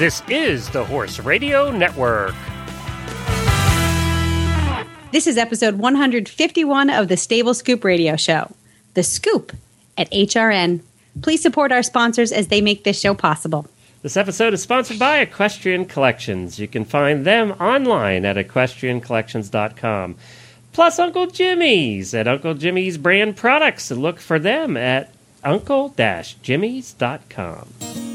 This is the Horse Radio Network. This is episode 151 of the Stable Scoop Radio Show. The Scoop at HRN. Please support our sponsors as they make this show possible. This episode is sponsored by Equestrian Collections. You can find them online at equestriancollections.com. Plus Uncle Jimmy's at Uncle Jimmy's brand products. Look for them at uncle-jimmy's.com.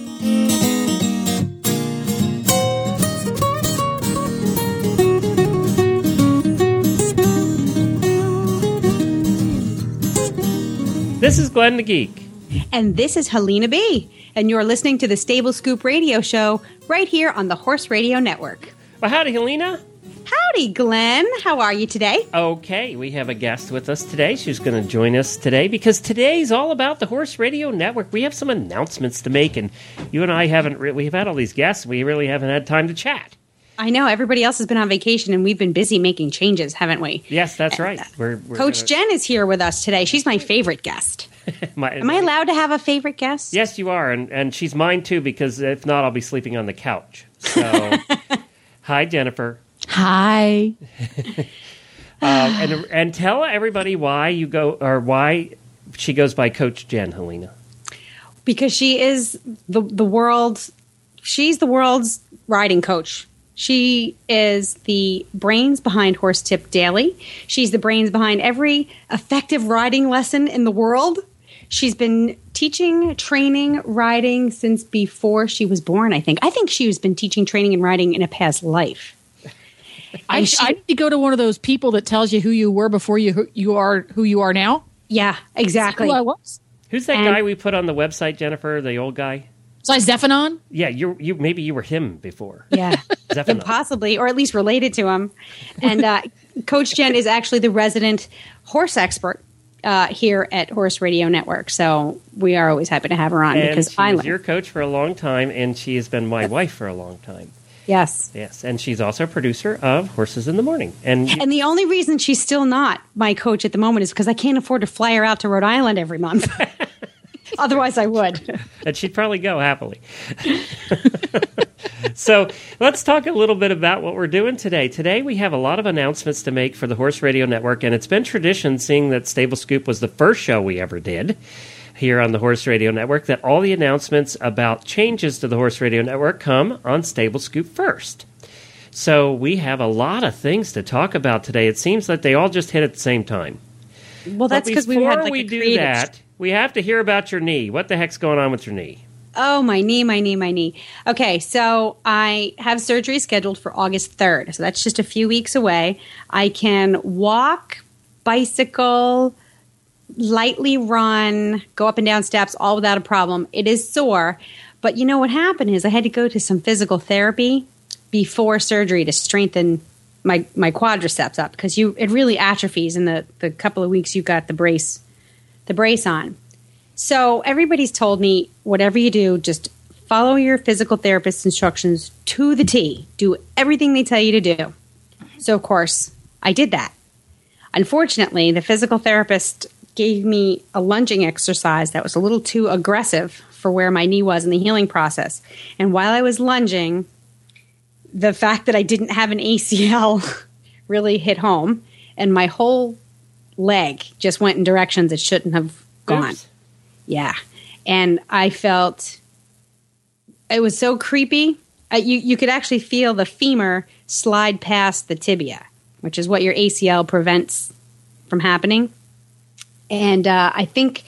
This is Glenn the Geek. And this is Helena B. And you're listening to the Stable Scoop Radio Show right here on the Horse Radio Network. Well, howdy, Helena. Howdy, Glenn. How are you today? Okay, we have a guest with us today. She's going to join us today because today's all about the Horse Radio Network. We have some announcements to make, and you and I haven't. Re- we've had all these guests. We really haven't had time to chat. I know everybody else has been on vacation, and we've been busy making changes, haven't we? Yes, that's right. We're, we're Coach gonna- Jen is here with us today. She's my favorite guest. my- Am I allowed to have a favorite guest? Yes, you are, and and she's mine too. Because if not, I'll be sleeping on the couch. So, hi, Jennifer. Hi. Um, and and tell everybody why you go or why she goes by Coach Jen, Helena. because she is the the world she's the world's riding coach she is the brains behind horse tip daily she's the brains behind every effective riding lesson in the world she's been teaching training riding since before she was born i think i think she's been teaching training and riding in a past life I, And she- I need to go to one of those people that tells you who you were before you who you are who you are now. yeah exactly Who I was. Who's that And- guy we put on the website, Jennifer? The old guy. Besides Xenophon, Yeah, you you maybe you were him before. yeah Xenophon. possibly, or at least related to him. And uh, Coach Jen is actually the resident horse expert uh, here at Horse Radio Network. So we are always happy to have her on And because she I was learn. your coach for a long time, and she has been my wife for a long time. yes. Yes, and she's also a producer of Horses in the Morning. And And the only reason she's still not my coach at the moment is because I can't afford to fly her out to Rhode Island every month. Otherwise, I would. and she'd probably go happily. so let's talk a little bit about what we're doing today. Today we have a lot of announcements to make for the Horse Radio Network, and it's been tradition, seeing that Stable Scoop was the first show we ever did here on the Horse Radio Network, that all the announcements about changes to the Horse Radio Network come on Stable Scoop first. So we have a lot of things to talk about today. It seems that they all just hit at the same time. Well, that's because we had like we a do creative- that, we have to hear about your knee. What the heck's going on with your knee? Oh, my knee, my knee, my knee. Okay, so I have surgery scheduled for August 3rd. So that's just a few weeks away. I can walk, bicycle, lightly run, go up and down steps, all without a problem. It is sore. But you know what happened is I had to go to some physical therapy before surgery to strengthen my, my quadriceps up because you it really atrophies in the, the couple of weeks you got the brace the brace on. So everybody's told me whatever you do, just follow your physical therapist's instructions to the T. Do everything they tell you to do. So of course, I did that. Unfortunately, the physical therapist gave me a lunging exercise that was a little too aggressive for where my knee was in the healing process. And while I was lunging, the fact that I didn't have an ACL really hit home, and my whole leg just went in directions it shouldn't have gone. Oops. Yeah. And I felt it was so creepy. Uh, you, you could actually feel the femur slide past the tibia, which is what your ACL prevents from happening. And uh, I think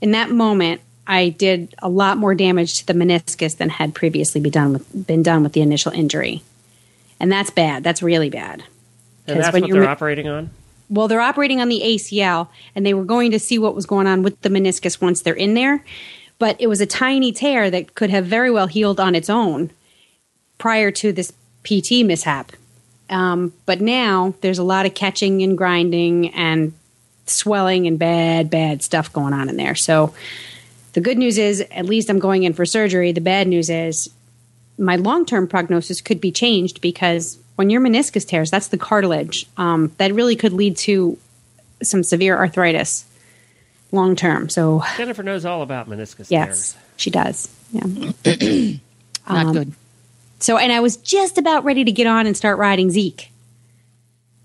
in that moment, I did a lot more damage to the meniscus than had previously been done with, been done with the initial injury. And that's bad. That's really bad. And that's what you're they're operating on? Well, they're operating on the ACL and they were going to see what was going on with the meniscus once they're in there. But it was a tiny tear that could have very well healed on its own prior to this PT mishap. Um, but now there's a lot of catching and grinding and swelling and bad, bad stuff going on in there. So the good news is at least I'm going in for surgery. The bad news is my long term prognosis could be changed because when your meniscus tears, that's the cartilage. Um, that really could lead to some severe arthritis long term. So, Jennifer knows all about meniscus yes, tears. she does. Yeah. Not Um, good. So, and I was just about ready to get on and start riding Zeke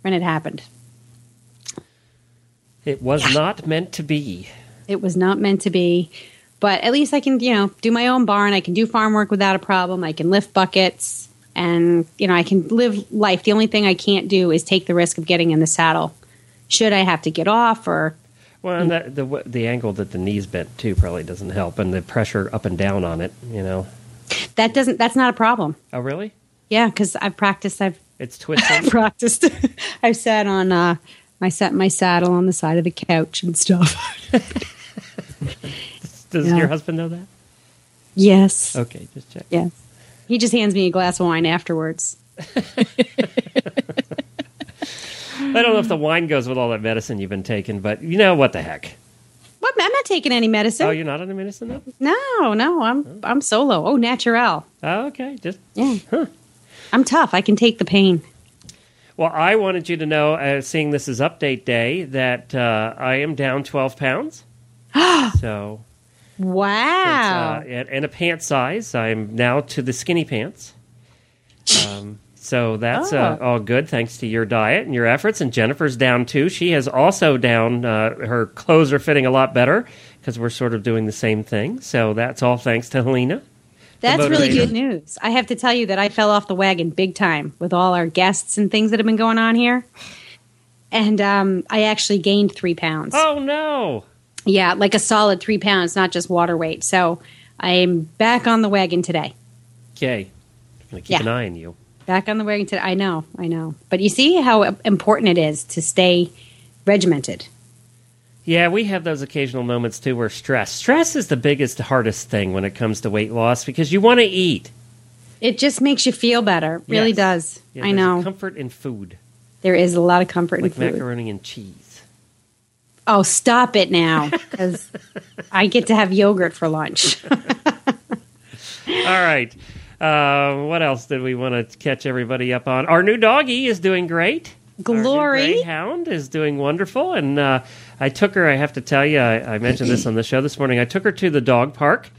when it happened. It was not meant to be. It was not meant to be, but at least I can, you know, do my own barn. I can do farm work without a problem. I can lift buckets and, you know, I can live life. The only thing I can't do is take the risk of getting in the saddle. Should I have to get off or Well, and that, the the angle that the knees bent too probably doesn't help, and the pressure up and down on it. You know. that doesn't that's not a problem. Oh, really? Yeah, cuz I've practiced I've It's twisting. practiced. I've sat on uh my set my saddle on the side of the couch and stuff. Does Yeah. your husband know that? yes. Okay, just check. Yes. He just hands me a glass of wine afterwards. I don't know if the wine goes with all that medicine you've been taking, but you know what the heck. What? I'm not taking any medicine. Oh, you're not on the medicine though. no, no, I'm I'm solo. Oh, natural. Oh, okay. Just Yeah. Huh. I'm tough. I can take the pain. well, I wanted you to know, uh, seeing this is update day, that uh, I am down 12 pounds. so, Wow. it's, uh, and, and a pant size. I'm now to the skinny pants. Um, so that's uh, Oh. all good, thanks to your diet and your efforts. And Jennifer's down too. She has also down. Uh, her clothes are fitting a lot better because we're sort of doing the same thing. So that's all thanks to Helena. That's really good news. I have to tell you that I fell off the wagon big time with all our guests and things that have been going on here. And um, I actually gained three pounds. Oh no! Yeah, like a solid three pounds, not just water weight. So I'm back on the wagon today. Okay, I'm gonna keep Yeah. an eye on you. Back on the wagon today. I know, I know. But you see how important it is to stay regimented. Yeah, we have those occasional moments too where stress. Stress is the biggest, hardest thing when it comes to weight loss because you want to eat. It just makes you feel better. Really Yes. does. Yeah, I know. comfort in food, there is a lot of comfort like in food. macaroni and cheese. Oh, stop it now. Because I get to have yogurt for lunch. All right. Uh, what else did we want to catch everybody up on? Our new doggy is doing great. Glory. Greyhound is doing wonderful, and uh, I took her. I have to tell you, I, I mentioned this on the show this morning. I took her to the dog park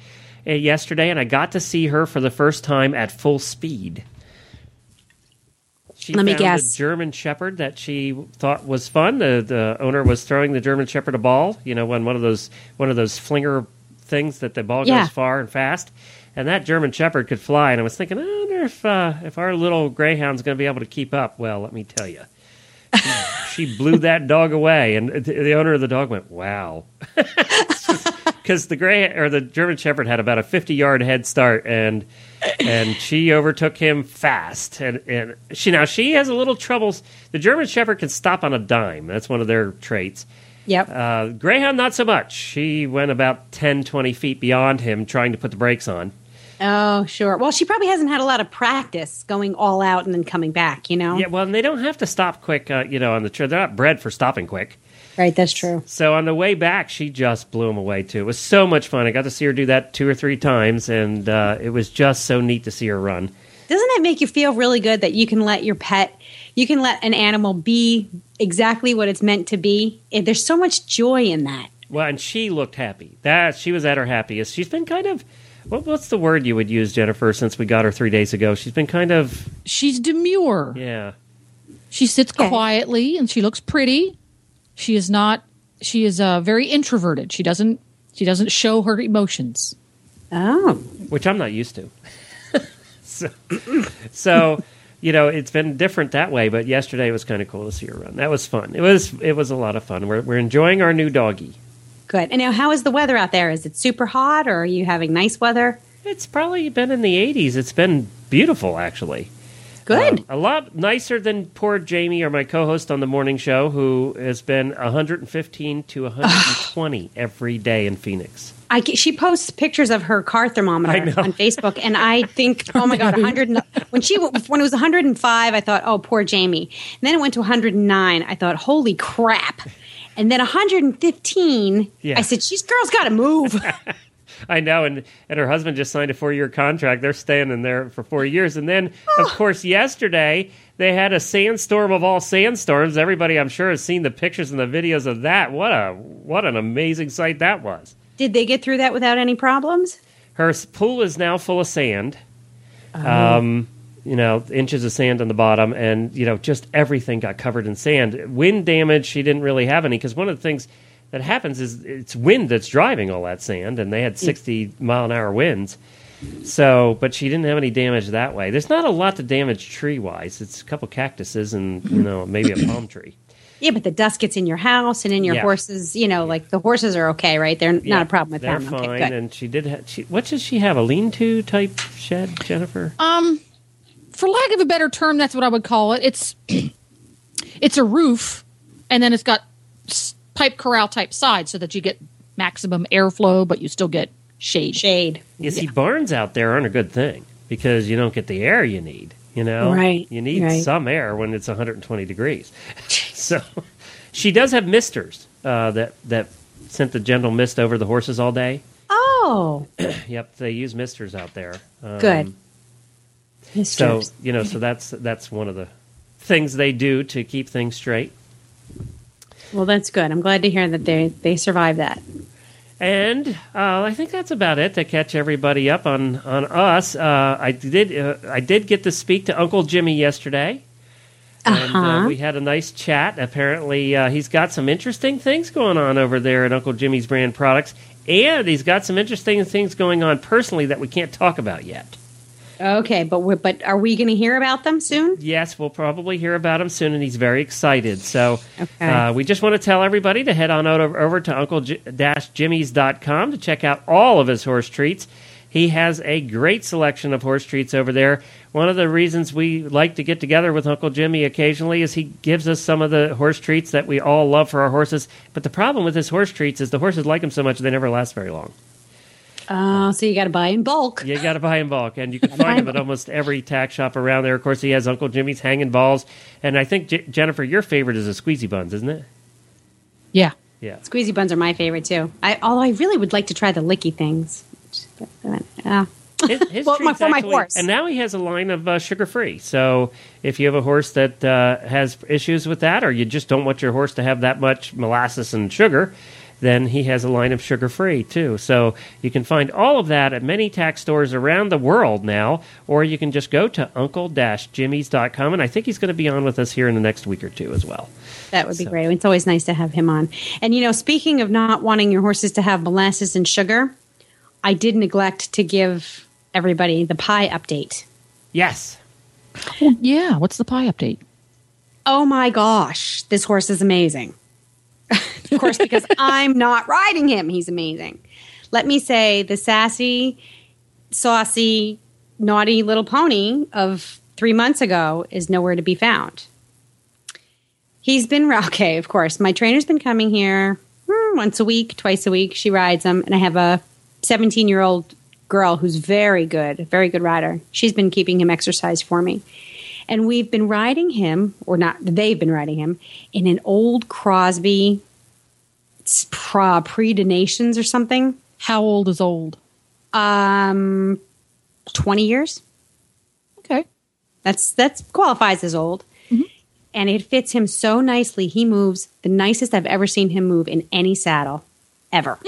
uh, yesterday, and I got to see her for the first time at full speed. She Let me guess. a German Shepherd that she thought was fun. The the owner was throwing the German Shepherd a ball. You know, when one of those one of those flinger things that the ball Yeah. goes far and fast. And that German Shepherd could fly, and I was thinking, I wonder if uh, if our little Greyhound's going to be able to keep up. Well, let me tell you, she, she blew that dog away, and the, the owner of the dog went, "Wow," because the gray or the German Shepherd had about a fifty yard head start, and and she overtook him fast, and and she now she has a little troubles. The German Shepherd can stop on a dime. That's one of their traits. yep. Uh, Greyhound, not so much. She went about 10, 20 feet beyond him, trying to put the brakes on. Oh, sure. Well, she probably hasn't had a lot of practice going all out and then coming back, you know? Yeah, well, and they don't have to stop quick, uh, you know, on the trail. They're not bred for stopping quick. Right, that's true. So on the way back, she just blew him away too. It was so much fun. I got to see her do that two or three times, and uh, it was just so neat to see her run. Doesn't it make you feel really good that you can let your pet, you can let an animal be exactly what it's meant to be? And There's so much joy in that. Well, and she looked happy. That she was at her happiest. She's been kind of, what, what's the word you would use, Jennifer? Since we got her three days ago, she's been kind of, She's demure. yeah. She sits Okay. quietly and she looks pretty. She is not. She is uh, very introverted. She doesn't. She doesn't show her emotions. Oh. which I'm not used to. so, so, you know, it's been different that way. But yesterday was kind of cool to see her run. That was fun. It was it was a lot of fun. We're we're enjoying our new doggy. Good. And now, how is the weather out there? Is it super hot or are you having nice weather? It's probably been in the 80s. It's been beautiful, actually. Good. Um, a lot nicer than poor Jamie or my co-host on the morning show, who has been 115 to 120 every day in Phoenix. I, she posts pictures of her car thermometer on Facebook, and I think, oh my god, 100. When she when it was 105, I thought, oh, poor Jamie. And then it went to 109. I thought, holy crap. And then 115. Yeah. I said, she's girl's got to move. I know, and, and her husband just signed a four year contract. They're staying in there for four years. And then, of course, yesterday they had a sandstorm of all sandstorms. Everybody, I'm sure, has seen the pictures and the videos of that. What a what an amazing sight that was. Did they get through that without any problems? Her pool is now full of sand. Um, you know, inches of sand on the bottom, and you know, just everything got covered in sand. Wind damage, she didn't really have any because one of the things that happens is it's wind that's driving all that sand, and they had sixty mile an hour winds. So, but she didn't have any damage that way. There's not a lot to damage tree wise. It's a couple cactuses and you know maybe a palm tree. Yeah, but the dust gets in your house and in your Yeah. horses. You know, like the horses are okay, right? They're Yeah, not a problem with they're them. fine, Okay, and she did. Ha- she, what does she have? A lean-to type shed, Jennifer? Um, for lack of a better term, that's what I would call it. It's it's a roof, and then it's got s- pipe corral type side so that you get maximum airflow, but you still get shade. Shade. You see, barns out there aren't a good thing because you don't get the air you need. You know, Right, You need right. some air when it's 120 degrees. so, she does have misters uh, that that sent the gentle mist over the horses all day. Oh, Yep, they use misters out there. Um, Good. So you know, so that's that's one of the things they do to keep things straight. Well, that's good. I'm glad to hear that they they survived that. And uh, I think that's about it to catch everybody up on on us. Uh, I did uh, I did get to speak to Uncle Jimmy yesterday, and uh, Uh-huh. we had a nice chat. Apparently, uh, he's got some interesting things going on over there at Uncle Jimmy's Brand Products, and he's got some interesting things going on personally that we can't talk about yet. Okay, but we're, but are we going to hear about them soon? Yes, we'll probably hear about him soon, and he's very excited. So Okay. uh, we just want to tell everybody to head on over, over to uncle-jimmys.com to check out all of his horse treats. He has a great selection of horse treats over there. One of the reasons we like to get together with Uncle Jimmy occasionally is he gives us some of the horse treats that we all love for our horses. But the problem with his horse treats is the horses like them so much they never last very long. Oh, so you got to buy in bulk. You got to buy in bulk, and you can find them at almost every tack shop around there. Of course, he has Uncle Jimmy's hanging balls, and I think J- Jennifer, your favorite is the squeezy buns, isn't it? Yeah. Yeah. Squeezy buns are my favorite too. I although I really would like to try the licky things. Uh, His, his Well, my- for my actually- horse. And now he has a line of uh, sugar free. So if you have a horse that uh, has issues with that, or you just don't want your horse to have that much molasses and sugar, then he has a line of sugar free too. So you can find all of that at many tack stores around the world now, or you can just go to uncle-jimmys.com. And I think he's going to be on with us here in the next week or two as well. that would be So- great. It's always nice to have him on. And you know, speaking of not wanting your horses to have molasses and sugar, I did neglect to give everybody the pie update. Yes. Oh, yeah. What's the pie update? Oh my gosh, this horse is amazing. Of course, because I'm not riding him, he's amazing. Let me say the sassy, saucy, naughty little pony of three months ago is nowhere to be found. He's been, okay, of course. My trainer's been coming here hmm, once a week, twice a week. She rides him, and I have a 17 year old girl who's very good, very good rider. She's been keeping him exercise for me and we've been riding him, or not, they've been riding him in an old Crosby pra, Prix des Nations or something. How old is old? Um, 20 years. Okay. That's that's qualifies as old. And it fits him so nicely. He moves the nicest I've ever seen him move in any saddle ever.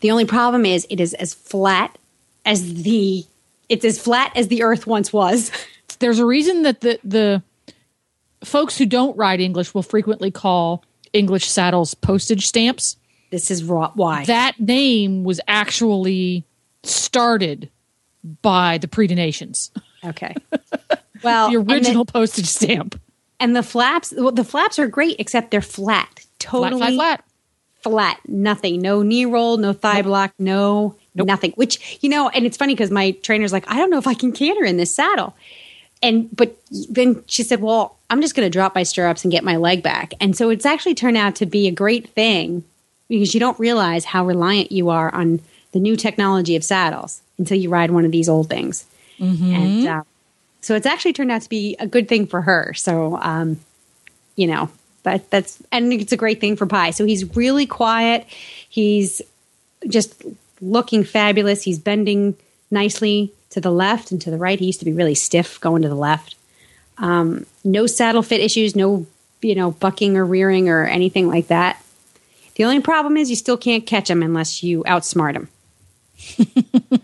The only problem is it is as flat as the it's as flat as the earth once was. There's a reason that the the folks who don't write English will frequently call English saddles postage stamps. This is raw, why. That name was actually started by the Prix des Nations. Okay. Well, The and the- original postage stamp. and the, flaps. Well, the flaps are great, except they're flat, Flat, totally flat, flat. flat. Nothing. No knee roll. No thigh block. No nothing. Which you know, and it's funny because my trainer's like, I don't know if I can canter in this saddle. And but then she said, "Well, I'm just going to drop my stirrups and get my leg back." And so it's actually turned out to be a great thing because you don't realize how reliant you are on the new technology of saddles until you ride one of these old things. And uh, so it's actually turned out to be a good thing for her. So, um, you know, but that's and it's a great thing for Pie. So he's really quiet. He's just looking fabulous. He's bending nicely to the left and to the right. He used to be really stiff going to the left. Um, no saddle fit issues. No, you know, bucking or rearing or anything like that. The only problem is you still can't catch him unless you outsmart him.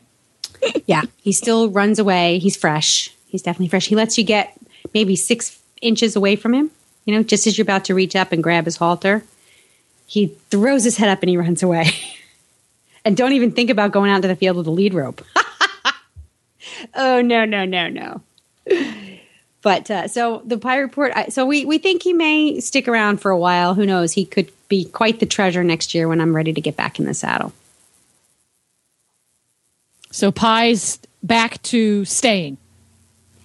yeah, he still runs away. He's fresh. He's definitely fresh. He lets you get maybe six inches away from him. You know, just as you're about to reach up and grab his halter, he throws his head up and he runs away. and don't even think about going out to the field with a lead rope. oh no, no, no, no. But uh, so the pirate report. So we we think he may stick around for a while. Who knows? He could be quite the treasure next year when I'm ready to get back in the saddle. So Pie's back to staying.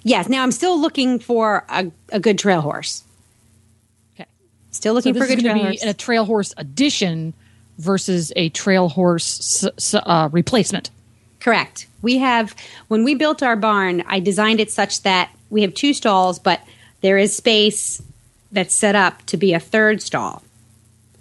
Yes. Now I'm still looking for a, a good trail horse. Okay. Still looking so for a good trail be horse. a trail horse addition versus a trail horse uh, replacement. Correct. We have when we built our barn, I designed it such that we have two stalls, but there is space that's set up to be a third stall.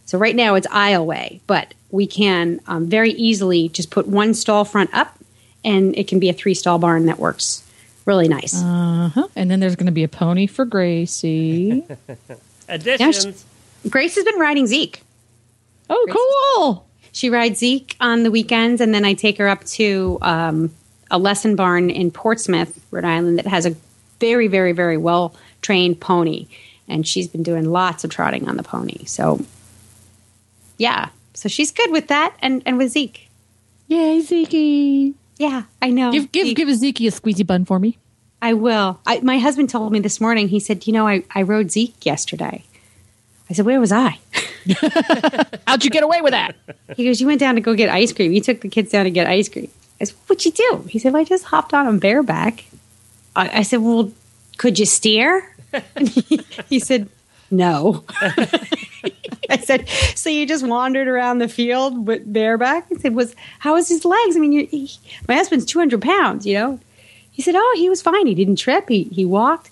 So right now it's aisleway, but we can um, very easily just put one stall front up, and it can be a three stall barn that works really nice. Uh huh. And then there's going to be a pony for Gracie. Additions. She, Grace has been riding Zeke. Oh, Grace cool! She rides Zeke on the weekends, and then I take her up to um, a lesson barn in Portsmouth, Rhode Island, that has a very, very, very well trained pony, and she's been doing lots of trotting on the pony. So, yeah, so she's good with that, and and with Zeke. Yay, Zeke! Yeah, I know. Give give Zeke. give Zeke a squeezy bun for me. I will. I, my husband told me this morning. He said, "You know, I I rode Zeke yesterday." I said, "Where was I?" How'd you get away with that? He goes, "You went down to go get ice cream. You took the kids down to get ice cream." I said, "What'd you do?" He said, well, "I just hopped on a bareback." I, I said, "Well, could you steer?" He, he said, "No." I said, "So you just wandered around the field with bareback?" I said, "Was how was his legs? I mean, he, my husband's two hundred pounds, you know." He said, "Oh, he was fine. He didn't trip. He he walked."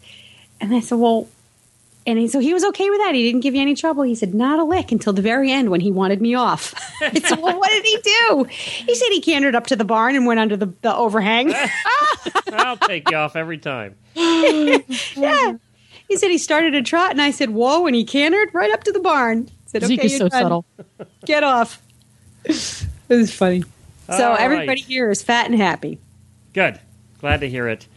And I said, "Well." And he, so he was okay with that. He didn't give you any trouble. He said, not a lick until the very end when he wanted me off. I said, well, what did he do? He said he cantered up to the barn and went under the, the overhang. I'll take you off every time. yeah. He said he started a trot, and I said, whoa, and he cantered right up to the barn. I said, Zeke okay, is so done. subtle. Get off. it was funny. so All everybody here is fat and happy. Good. Glad to hear it.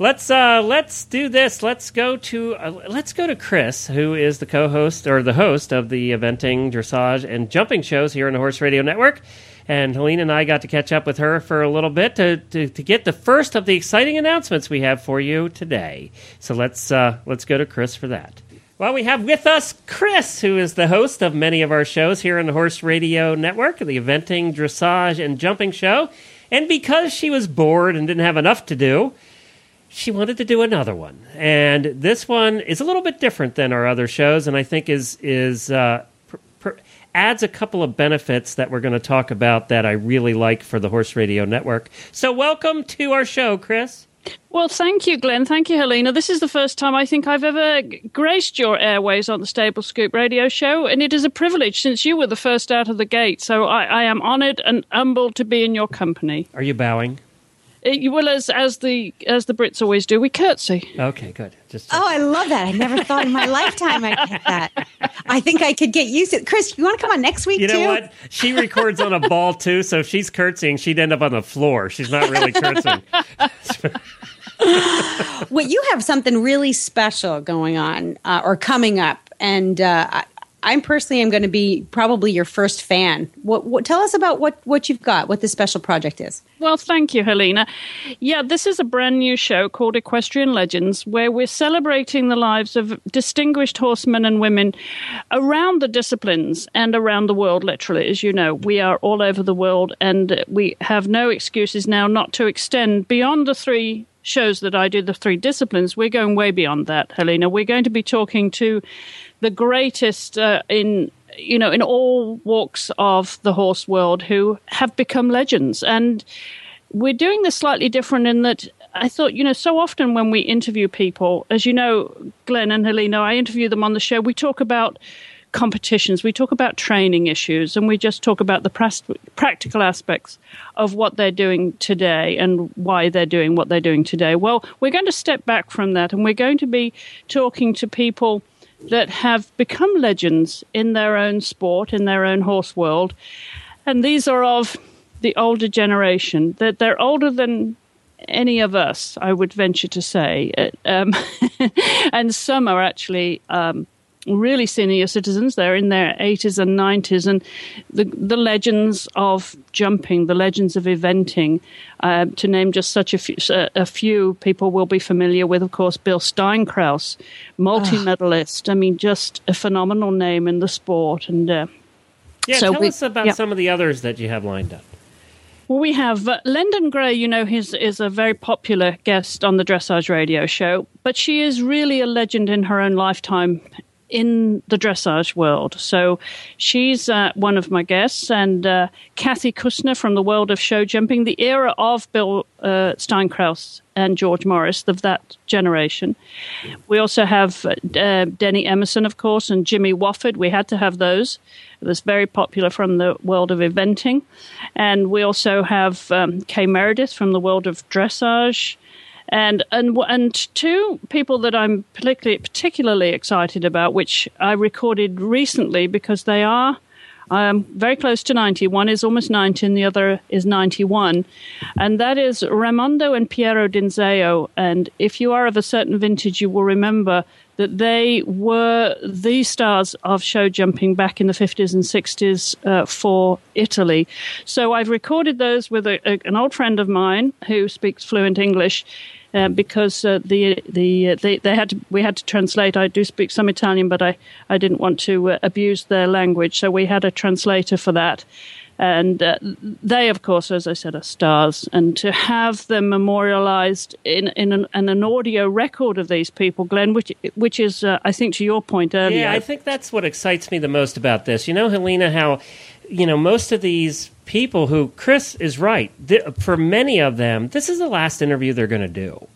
Let's uh, let's do this. Let's go to uh, let's go to Chris, who is the co-host or the host of the eventing, dressage, and jumping shows here on the Horse Radio Network. And Helene and I got to catch up with her for a little bit to, to, to get the first of the exciting announcements we have for you today. So let's uh, let's go to Chris for that. Well, we have with us Chris, who is the host of many of our shows here on the Horse Radio Network, the eventing, dressage, and jumping show. And because she was bored and didn't have enough to do, she wanted to do another one. And this one is a little bit different than our other shows, and I think is is uh, pr- pr- adds a couple of benefits that we're going to talk about that I really like for the Horse Radio Network. So, welcome to our show, Chris. Well, thank you, Glenn. Thank you, Helena. This is the first time I think I've ever graced your airways on the Stable Scoop radio show, and it is a privilege since you were the first out of the gate. So I, I am honoured and humbled to be in your company. Are you bowing? Uh, you will, as as the as the Brits always do, we curtsy. Okay, good. Just Oh, I love that. I never thought in my lifetime I'd get that. I think I could get used to it. Chris, you want to come on next week You know too? what? She records on a ball too, so if she's curtsying, she'd end up on the floor. She's not really curtsying. Well, you have something really special going on uh, or coming up, and uh, I, I'm personally am going to be probably your first fan. What, what, tell us about what what you've got, what this special project is. Well, thank you, Helena. Yeah, this is a brand new show called Equestrian Legends, where we're celebrating the lives of distinguished horsemen and women around the disciplines and around the world, literally. As you know, we are all over the world, and we have no excuses now not to extend beyond the three shows that I do, the three disciplines. We're going way beyond that, Helena. We're going to be talking to the greatest uh, in you know in all walks of the horse world who have become legends and we're doing this slightly different in that I thought, you know, so often when we interview people, as you know, Glenn and Helena, I interview them on the show, we talk about competitions, we talk about training issues, and we just talk about the pras- practical aspects of what they're doing today and why they're doing what they're doing today. Well, we're going to step back from that and we're going to be talking to people that have become legends in their own sport, in their own horse world. And these are of the older generation. That they're older than any of us, I would venture to say. Uh, um, and some are actually um, really senior citizens. They're in their 80s and 90s. And the, the legends of jumping, the legends of eventing, uh, to name just such a few, a few, people will be familiar with, of course, Bill Steinkraus, multi medalist. I mean, just a phenomenal name in the sport. And uh, yeah, so tell we, us about yeah. some of the others that you have lined up. Well, we have uh, Lendon Gray, you know, he's, is a very popular guest on the Dressage Radio show, but she is really a legend in her own lifetime in the dressage world. So she's uh, one of my guests, and uh, Kathy Kusner from the world of show jumping, the era of Bill uh, Steinkraus and George Morris of that generation. We also have uh, Denny Emerson, of course, and Jimmy Wofford. We had to have those. It was very popular from the world of eventing. And we also have um, Kay Meredith from the world of dressage and and and two people that I'm particularly particularly excited about, which I recorded recently because they are um, very close to 90. One is almost 90, and the other is 91, and that is Raimondo and Piero d'Inzeo. And if you are of a certain vintage, you will remember that they were the stars of show jumping back in the 50s and 60s uh, for Italy. So I've recorded those with a, a, an old friend of mine who speaks fluent English. Uh, because uh, the the uh, they, they had to, we had to translate. I do speak some Italian, but I, I didn't want to uh, abuse their language, so we had a translator for that. And uh, they, of course, as I said, are stars. And to have them memorialized in in an, in an audio record of these people, Glenn, which which is, I think, to your point earlier. Yeah, I think that's what excites me the most about this. You know, Helena, how you know most of these people who Chris is right. Th- for many of them, this is the last interview they're going to do.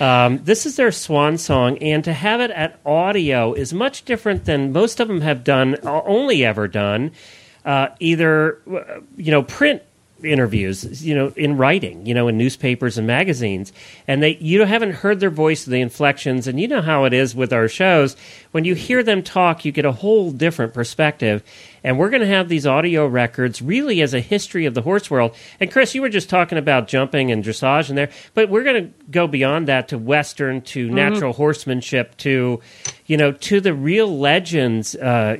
Um, this is their swan song, and to have it at audio is much different than most of them have done, only ever done, uh, either you know print interviews, you know, in writing, you know, in newspapers and magazines, and they you haven't heard their voice, the inflections, and you know how it is with our shows. When you hear them talk, you get a whole different perspective. And we're going to have these audio records really as a history of the horse world. And Chris, you were just talking about jumping and dressage in there, but we're going to go beyond that to Western, to mm-hmm. natural horsemanship, to you know, to the real legends uh,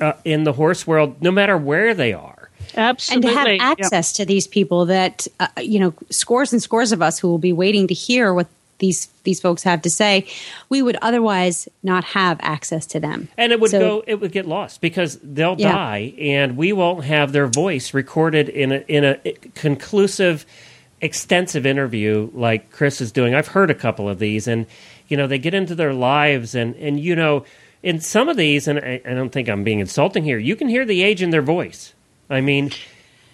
uh, in the horse world, no matter where they are. Absolutely. And to have access to these people that, uh, you know, scores and scores of us who will be waiting to hear what these these folks have to say, we would otherwise not have access to them. And it would so, go it would get lost because they'll yeah. die and we won't have their voice recorded in a in a conclusive extensive interview like Chris is doing. I've heard a couple of these and you know, they get into their lives and and you know, in some of these and I, I don't think I'm being insulting here, you can hear the age in their voice I mean,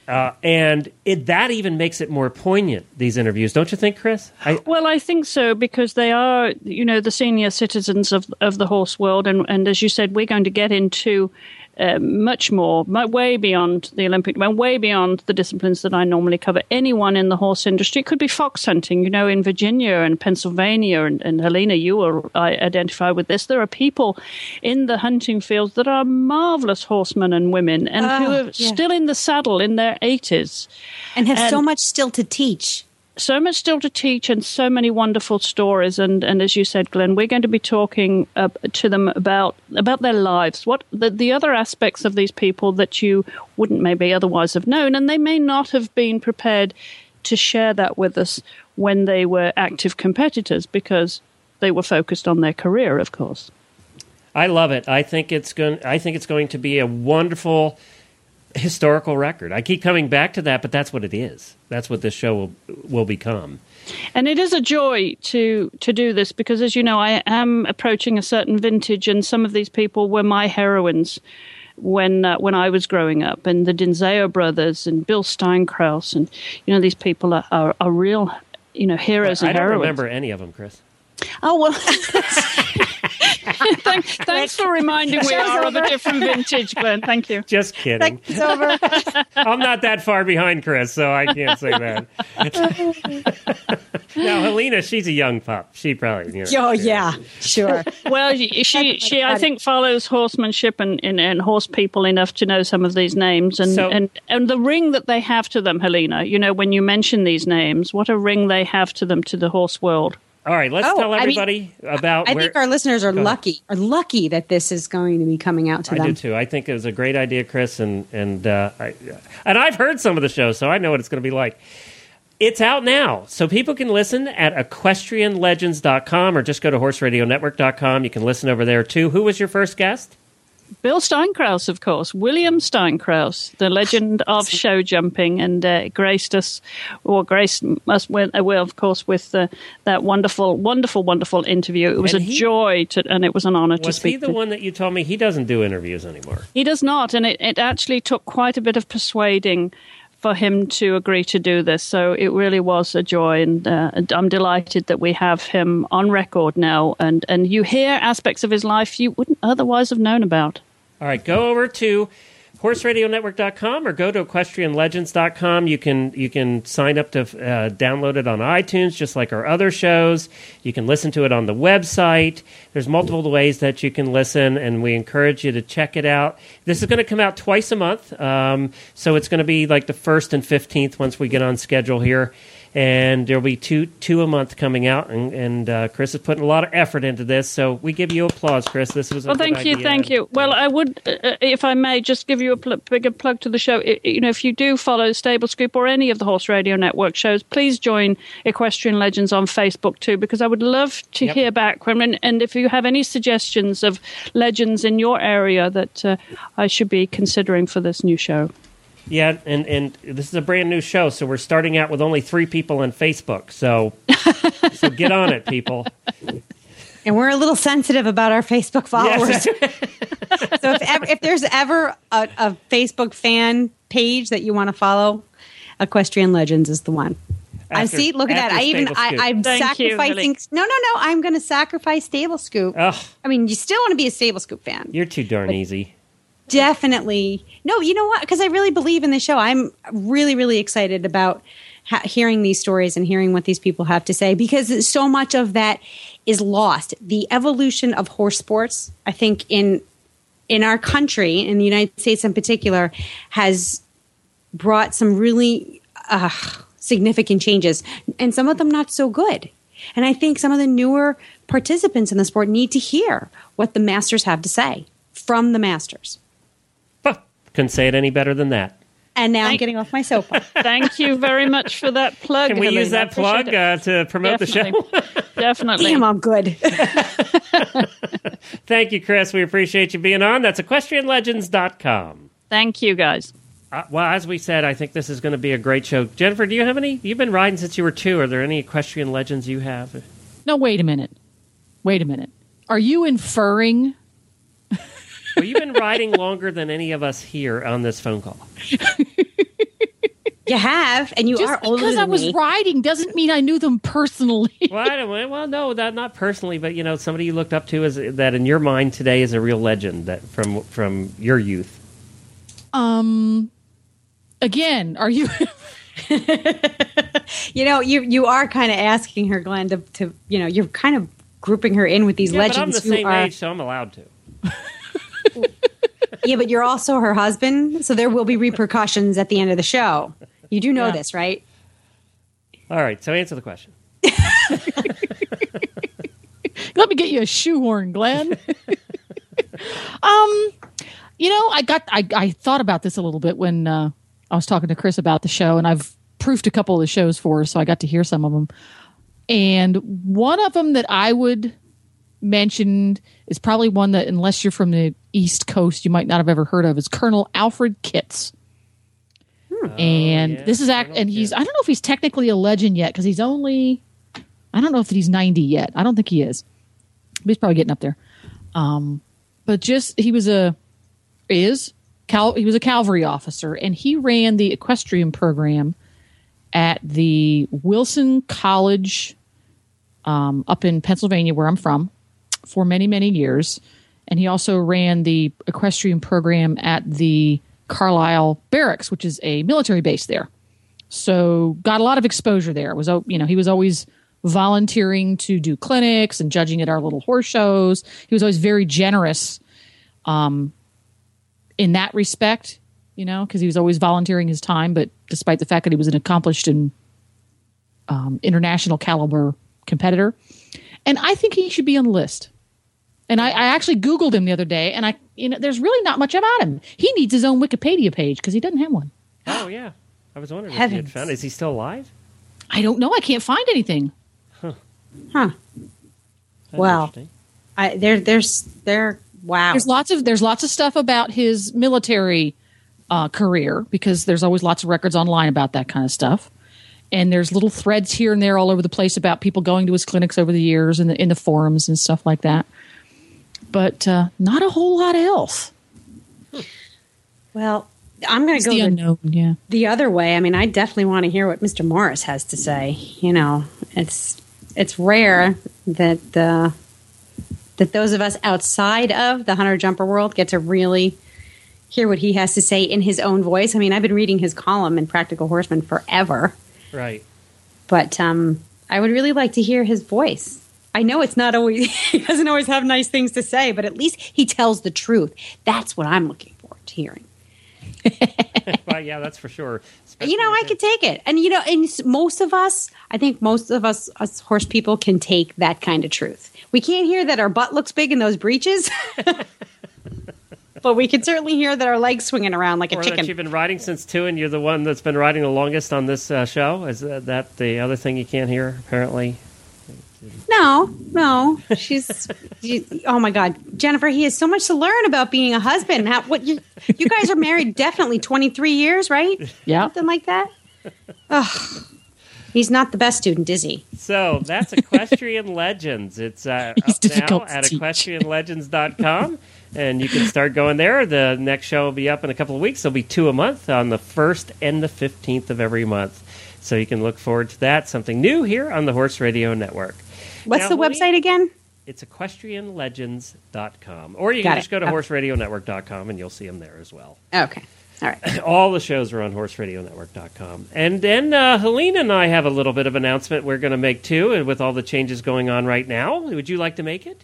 uh, and it, that even makes it more poignant. These interviews, don't you think, Chris? I, well, I think so because they are, you know, the senior citizens of of the horse world, and and as you said, we're going to get into uh, much more, way beyond the Olympic, way beyond the disciplines that I normally cover. Anyone in the horse industry it could be fox hunting, you know, in Virginia and Pennsylvania, and, and Helena, you I identify with this. There are people in the hunting fields that are marvelous horsemen and women, and who ah, are yeah. still in the saddle in their eighties, and have and, so much still to teach so much still to teach and so many wonderful stories. And, and as you said, Glenn, we're going to be talking uh, to them about about their lives, what the, the other aspects of these people that you wouldn't maybe otherwise have known, and they may not have been prepared to share that with us when they were active competitors because they were focused on their career, of course. I love it. I think it's going. I think it's going to be a wonderful historical record. I keep coming back to that, but that's what it is. That's what this show will will become. And it is a joy to to do this because, as you know, I am approaching a certain vintage, and some of these people were my heroines when uh, when I was growing up, and the d'Inzeo brothers and Bill Steinkraus, and you know these people are are, are real, you know, heroes I and don't heroines. remember any of them, Chris. Oh well. thanks, thanks for reminding me. we are of a different vintage, Glenn. Thank you. Just kidding. It's over. I'm not that far behind Chris, so I can't say that. now, Helena, she's a young pup. She probably. You know, oh yeah, sure. Well, she, she, she I think, follows horsemanship and, and, and horse people enough to know some of these names. And, So- and, and the ring that they have to them, Helena, you know, when you mention these names, what a ring they have to them to the horse world. All right, let's Oh, tell I mean, everybody about I where. think our listeners are lucky, are lucky that this is going to be coming out to I them. do too. I think it was a great idea, Chris, and and uh, I, and I've heard some of the shows, so I know what it's going to be like. It's out now, so people can listen at equestrianlegends.com or just go to horseradionetwork.com. You can listen over there too. Who was your first guest? Bill Steinkraus, of course, William Steinkraus, the legend of show jumping, and uh, graced us, or graced us, uh, well, of course, with uh, that wonderful, wonderful, wonderful interview. It was And a he- joy to, and it was an honor to speak. Was he the to. one that you told me he doesn't do interviews anymore? He does not, and it, it actually took quite a bit of persuading for him to agree to do this. So it really was a joy, and, uh, and I'm delighted that we have him on record now, and, and you hear aspects of his life you wouldn't otherwise have known about. All right, go over to horseradionetwork.com or go to equestrianlegends.com. You can you can sign up to uh, download it on iTunes just like our other shows. You can listen to it on the website. There's multiple ways that you can listen and we encourage you to check it out. This is going to come out twice a month. Um, so it's going to be like the 1st and 15th once we get on schedule here. And there'll be two two a month coming out, and, and uh, Chris is putting a lot of effort into this. So we give you applause, Chris. This was a Well, thank you, idea. thank you. Well, I would, uh, if I may, just give you a pl- bigger plug to the show. I- you know, if you do follow Stable Scoop or any of the Horse Radio Network shows, please join Equestrian Legends on Facebook too, because I would love to Yep. hear back. From, and, and if you have any suggestions of legends in your area that uh, I should be considering for this new show. Yeah, and and this is a brand new show, so we're starting out with only three people on Facebook. So so get on it, people. And we're a little sensitive about our Facebook followers. Yes. so if ever, if there's ever a, a Facebook fan page that you want to follow, Equestrian Legends is the one. I see. Look at that. I even I, Scoop. I'm Thank you, sacrificing. Lily. no, no, no. I'm going to sacrifice Stable Scoop. Ugh, I mean, you still want to be a Stable Scoop fan. you're too darn easy. Definitely. No, you know what? Because I really believe in the show. I'm really, really excited about ha- hearing these stories and hearing what these people have to say because so much of that is lost. The evolution of horse sports, I think, in in our country, in the United States in particular, has brought some really uh, significant changes, and some of them not so good. And I think some of the newer participants in the sport need to hear what the masters have to say from the masters. Huh, Couldn't say it any better than that. And now I'm getting off my soapbox. Thank you very much for that plug. Can we Helena. use that plug uh, to promote the show? Definitely. Definitely. Damn, I'm good. Thank you, Chris. We appreciate you being on. That's equestrianlegends.com. Thank you, guys. Uh, well, as we said, I think this is going to be a great show. Jennifer, do you have any? You've been riding since you were two. Are there any equestrian legends you have? No, wait a minute. Wait a minute. Are you inferring? Well, you've been riding longer than any of us here on this phone call. you have, and you Just are older because than I was me. riding doesn't mean I knew them personally. Well, I don't, well, no, that not personally, but you know, somebody you looked up to is that in your mind today is a real legend that from from your youth. um, again, are you? You know, you you are kind of asking her, Glenn, to, to you know, you're kind of grouping her in with these Yeah, but I'm legends the same are. age, so I'm allowed to. Yeah, but you're also her husband, so there will be repercussions at the end of the show. You do know Yeah. this, right? All right, so answer the question. Let me get you a shoehorn, Glenn. um, you know, I got I, I thought about this a little bit when uh, I was talking to Chris about the show, and I've proofed a couple of the shows for her, so I got to hear some of them. And one of them that I would mention is probably one that, unless you're from the East Coast, you might not have ever heard of. Is Colonel Alfred Kitts. and yeah, this is act, and he's I don't know if he's technically a legend yet because he's only I don't know if he's 90 yet. I don't think he is. But he's probably getting up there. Um, but just he was a is cal he was a cavalry officer and he ran the equestrian program at the Wilson College um, up in Pennsylvania where I'm from. For many, many years. And he also ran the equestrian program at the Carlisle Barracks, which is a military base there. So got a lot of exposure there. Was you know he was always volunteering to do clinics and judging at our little horse shows. He was always very generous, um, in that respect. You know, because he was always volunteering his time. But despite the fact that he was an accomplished and um, international caliber competitor, and I think he should be on the list. And I, I actually Googled him the other day, and I, you know, there's really not much about him. He needs his own Wikipedia page because he doesn't have one. Oh yeah, I was wondering if he had found. Is he still alive? I don't know. I can't find anything. Huh. That's Wow. I, there, there's, there. Wow. There's lots of there's lots of stuff about his military uh, career because there's always lots of records online about that kind of stuff. And there's little threads here and there all over the place about people going to his clinics over the years in the in the forums and stuff like that. But uh, not a whole lot else. Well, I'm going It's to go the the, unknown, yeah. the other way. I mean, I definitely want to hear what Mr. Morris has to say. You know, it's it's rare that uh, that those of us outside of the hunter jumper world get to really hear what he has to say in his own voice. I mean, I've been reading his column in Practical Horseman forever, Right. but um, I would really like to hear his voice. I know it's not always he doesn't always have nice things to say, but at least he tells the truth. That's what I'm looking forward to hearing. well, yeah, that's for sure. you know, I could take it. And you know, and most of us, I think most of us, us horse people, can take that kind of truth. We can't hear that our butt looks big in those breeches, but we can certainly hear that our legs swinging around like a Or that chicken. you've been riding since two, and you're the one that's been riding the longest on this uh, show. Is that, that the other thing you can't hear? Apparently, No, no, she's. she- oh my God, Jennifer, he has so much to learn about being a husband. How, what you you guys are married definitely twenty three years, right? Yeah. something like that. Ugh. He's not the best student, is he? So that's Equestrian Legends. It's uh, He's up now difficult to at teach. equestrianlegends.com. And you can start going there. The next show will be up in a couple of weeks. There'll be two a month on the 1st and the 15th of every month. So you can look forward to that. Something new here on the Horse Radio Network. What's Now, the website again? It's equestrianlegends.com. Or you Got can it. just go to Okay. horseradionetwork.com and you'll see them there as well. Okay, all right. All the shows are on horseradionetwork.com. And then uh, Helena and I have a little bit of announcement we're going to make too, and with all the changes going on right now. Would you like to make it?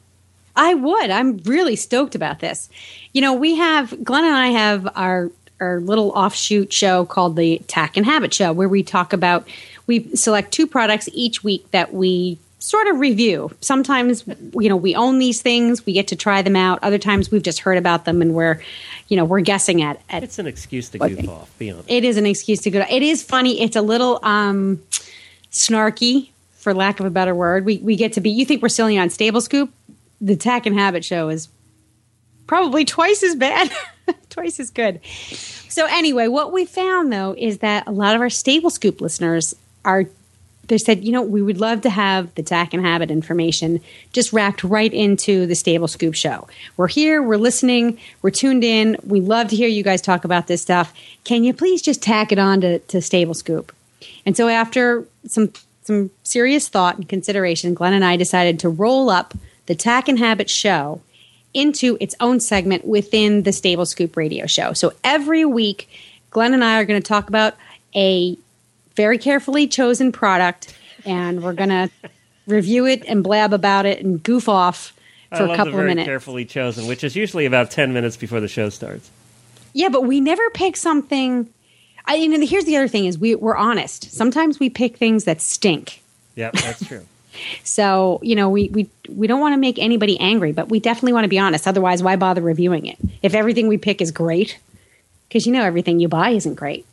I would. I'm really stoked about this. You know, we have Glenn and I have our our little offshoot show called the Tack and Habit Show, where we talk about we select two products each week that we sort of review. Sometimes, you know, we own these things, we get to try them out. Other times, we've just heard about them and we're, you know, we're guessing at at It's an excuse to goof off. Be honest. it is an excuse to go. It is funny. It's a little um, snarky, for lack of a better word. We we get to be. You think we're silly on Stable Scoop? The Tack and Habit Show is probably twice as bad, twice as good. So anyway, what we found though is that a lot of our Stable Scoop listeners are. They said, you know, we would love to have the tack and habit information just wrapped right into the Stable Scoop show. We're here, we're listening, we're tuned in. We love to hear you guys talk about this stuff. Can you please just tack it on to, to Stable Scoop? And so after some some serious thought and consideration, Glenn and I decided to roll up the Tack and Habit show into its own segment within the Stable Scoop radio show. So every week, Glenn and I are going to talk about a very carefully chosen product, and we're going to review it and blab about it and goof off for a couple of minutes. carefully chosen, which is usually about 10 minutes before the show starts. Yeah, but we never pick something. I, you know, here's the other thing: is we we're honest. Sometimes we pick things that stink. Yeah, that's true. So you know, we we we don't want to make anybody angry, but we definitely want to be honest. Otherwise, why bother reviewing it if everything we pick is great? Because you know, everything you buy isn't great.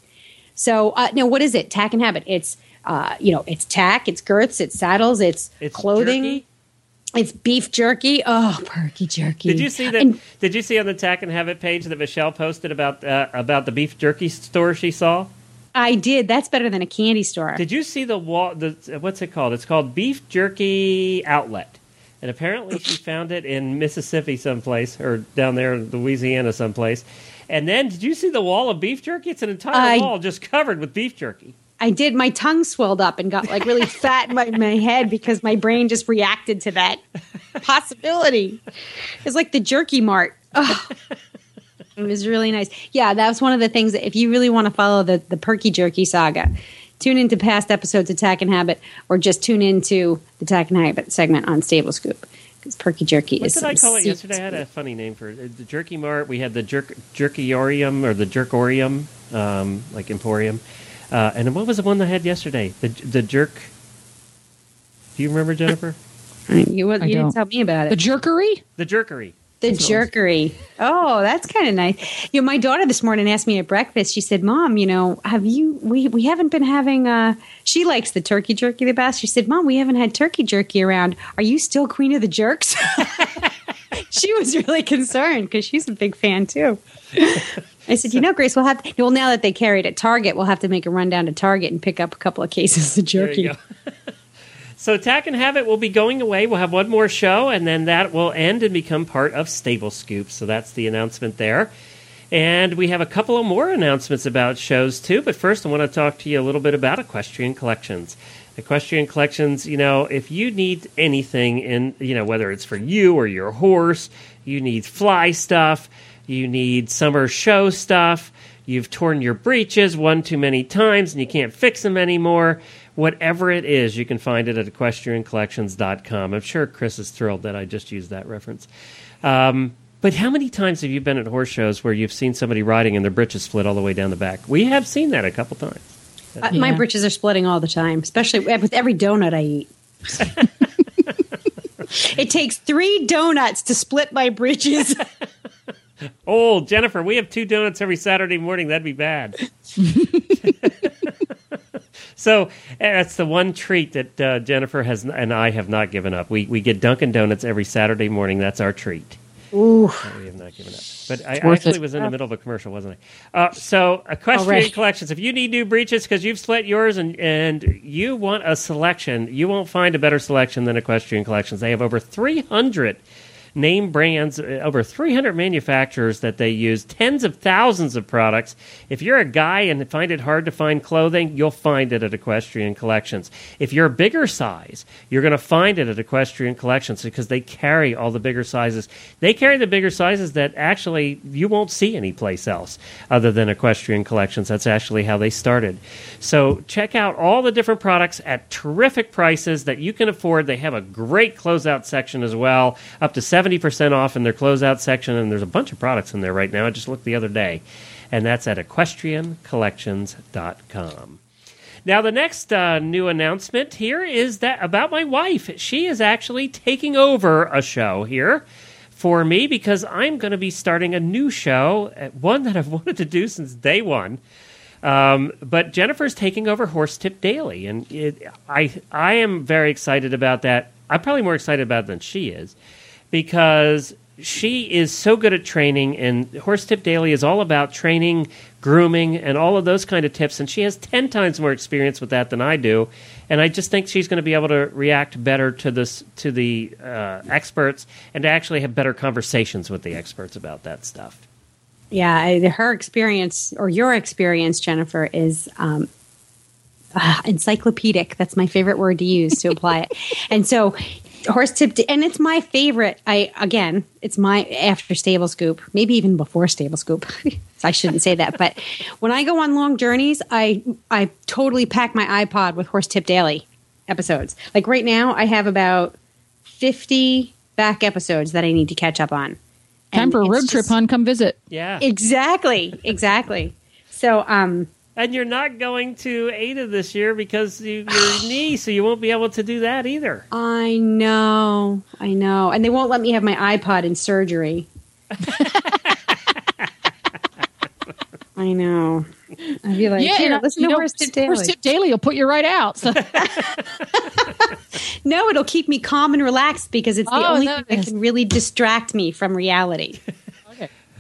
So uh, no, what is it? Tack and habit. It's uh, you know, it's tack, it's girths, it's saddles, it's, It's clothing, jerky. it's beef jerky. Oh, perky jerky. Did you see that? And- did you see on the Tack and Habit page that Michelle posted about uh, about the beef jerky store she saw? I did. That's better than a candy store. Did you see the wall? The what's it called? It's called Beef Jerky Outlet, and apparently she found it in Mississippi someplace or down there in Louisiana someplace. And then, did you see the wall of beef jerky? It's an entire I- wall just covered with beef jerky. I did. My tongue swelled up and got like really fat in my, my head because my brain just reacted to that possibility. It's like the jerky mart. Oh, it was really nice. Yeah, that was one of the things that if you really want to follow the, the perky jerky saga, tune into past episodes of Tack and Habit or just tune into the Tack and Habit segment on Stable Scoop. Because perky jerky What is did I call it yesterday? I had a funny name for it. The Jerky Mart. We had the jerk Jerkyorium or the Jerkorium, um, like Emporium. Uh, and what was the one that I had yesterday? The the jerk. Do you remember Jennifer? You, you didn't don't. tell me about it. The jerkery? the Jerkery. The jerkery. Oh, that's kind of nice. You know, my daughter this morning asked me at breakfast. She said, "Mom, you know, have you? We we haven't been having. Uh, she likes the turkey jerky the best. She said, "Mom, we haven't had turkey jerky around. Are you still queen of the jerks?" she was really concerned because she's a big fan too. I said, "You know, Grace, we'll have. To, well, now that they carry it at Target, we'll have to make a run down to Target and pick up a couple of cases of There jerky." so Tack and Habit will be going away. We'll have one more show, and then that will end and become part of Stable Scoop. So that's the announcement there. And we have a couple of more announcements about shows too. But first, I want to talk to you a little bit about Equestrian Collections. Equestrian Collections, you know, if you need anything in, you know, whether it's for you or your horse, you need fly stuff, you need summer show stuff, you've torn your breeches one too many times and you can't fix them anymore. Whatever it is, you can find it at equestriancollections.com. I'm sure Chris is thrilled that I just used that reference. Um, but how many times have you been at horse shows where you've seen somebody riding and their breeches split all the way down the back? We have seen that a couple times. Uh, My Yeah. britches are splitting all the time, especially with every donut I eat. it takes three donuts to split my britches. Oh, Jennifer, we have two donuts every Saturday morning. That'd be bad. so uh, that's the one treat that uh, Jennifer has and I have not given up. We we get Dunkin' Donuts every Saturday morning. That's our treat. Ooh. We have not given up. But I actually it. was in the middle of a commercial, wasn't I? Uh, so, Equestrian Already. Collections. If you need new breeches because you've split yours and, and you want a selection, you won't find a better selection than Equestrian Collections. They have over 300 name brands, uh, over 300 manufacturers that they use, tens of thousands of products. If you're a guy and find it hard to find clothing, you'll find it at Equestrian Collections. If you're a bigger size, you're going to find it at Equestrian Collections because they carry all the bigger sizes. They carry the bigger sizes that actually you won't see anyplace else other than Equestrian Collections. That's actually how they started. So check out all the different products at terrific prices that you can afford. They have a great closeout section as well, up to 70% off in their closeout section, and there's a bunch of products in there right now. I just looked the other day, and that's at equestriancollections.com. Now, the next uh, new announcement here is that about my wife. She is actually taking over a show here for me because I'm going to be starting a new show, uh, one that I've wanted to do since day one. Um, but Jennifer's taking over Horse Tip Daily, and it, I I am very excited about that. I'm probably more excited about it than she is because she is so good at training, and Horse Tip Daily is all about training, grooming, and all of those kind of tips. And she has ten times more experience with that than I do, and I just think she's going to be able to react better to this to the uh, experts and to actually have better conversations with the experts about that stuff. Yeah, I, her experience or your experience, Jennifer, is um, uh, encyclopedic. That's my favorite word to use to apply it. And so, horse tip, and it's my favorite. I again, it's my after stable scoop, maybe even before stable scoop. I shouldn't say that, but when I go on long journeys, I I totally pack my iPod with Horse Tip Daily episodes. Like right now, I have about fifty back episodes that I need to catch up on. Time And for a it's road trip, just- hon. Come visit. Yeah. Exactly, exactly. So, um, And you're not going to Ada this year because you, your knee, so you won't be able to do that either. I know, I know, and they won't let me have my iPod in surgery. I know. I'd be like, yeah, here, and, listen you to know, Horse Tip Daily. Horse Tip Daily will put you right out. So, No, it'll keep me calm and relaxed because it's the Oh, only no, thing that can really distract me from reality.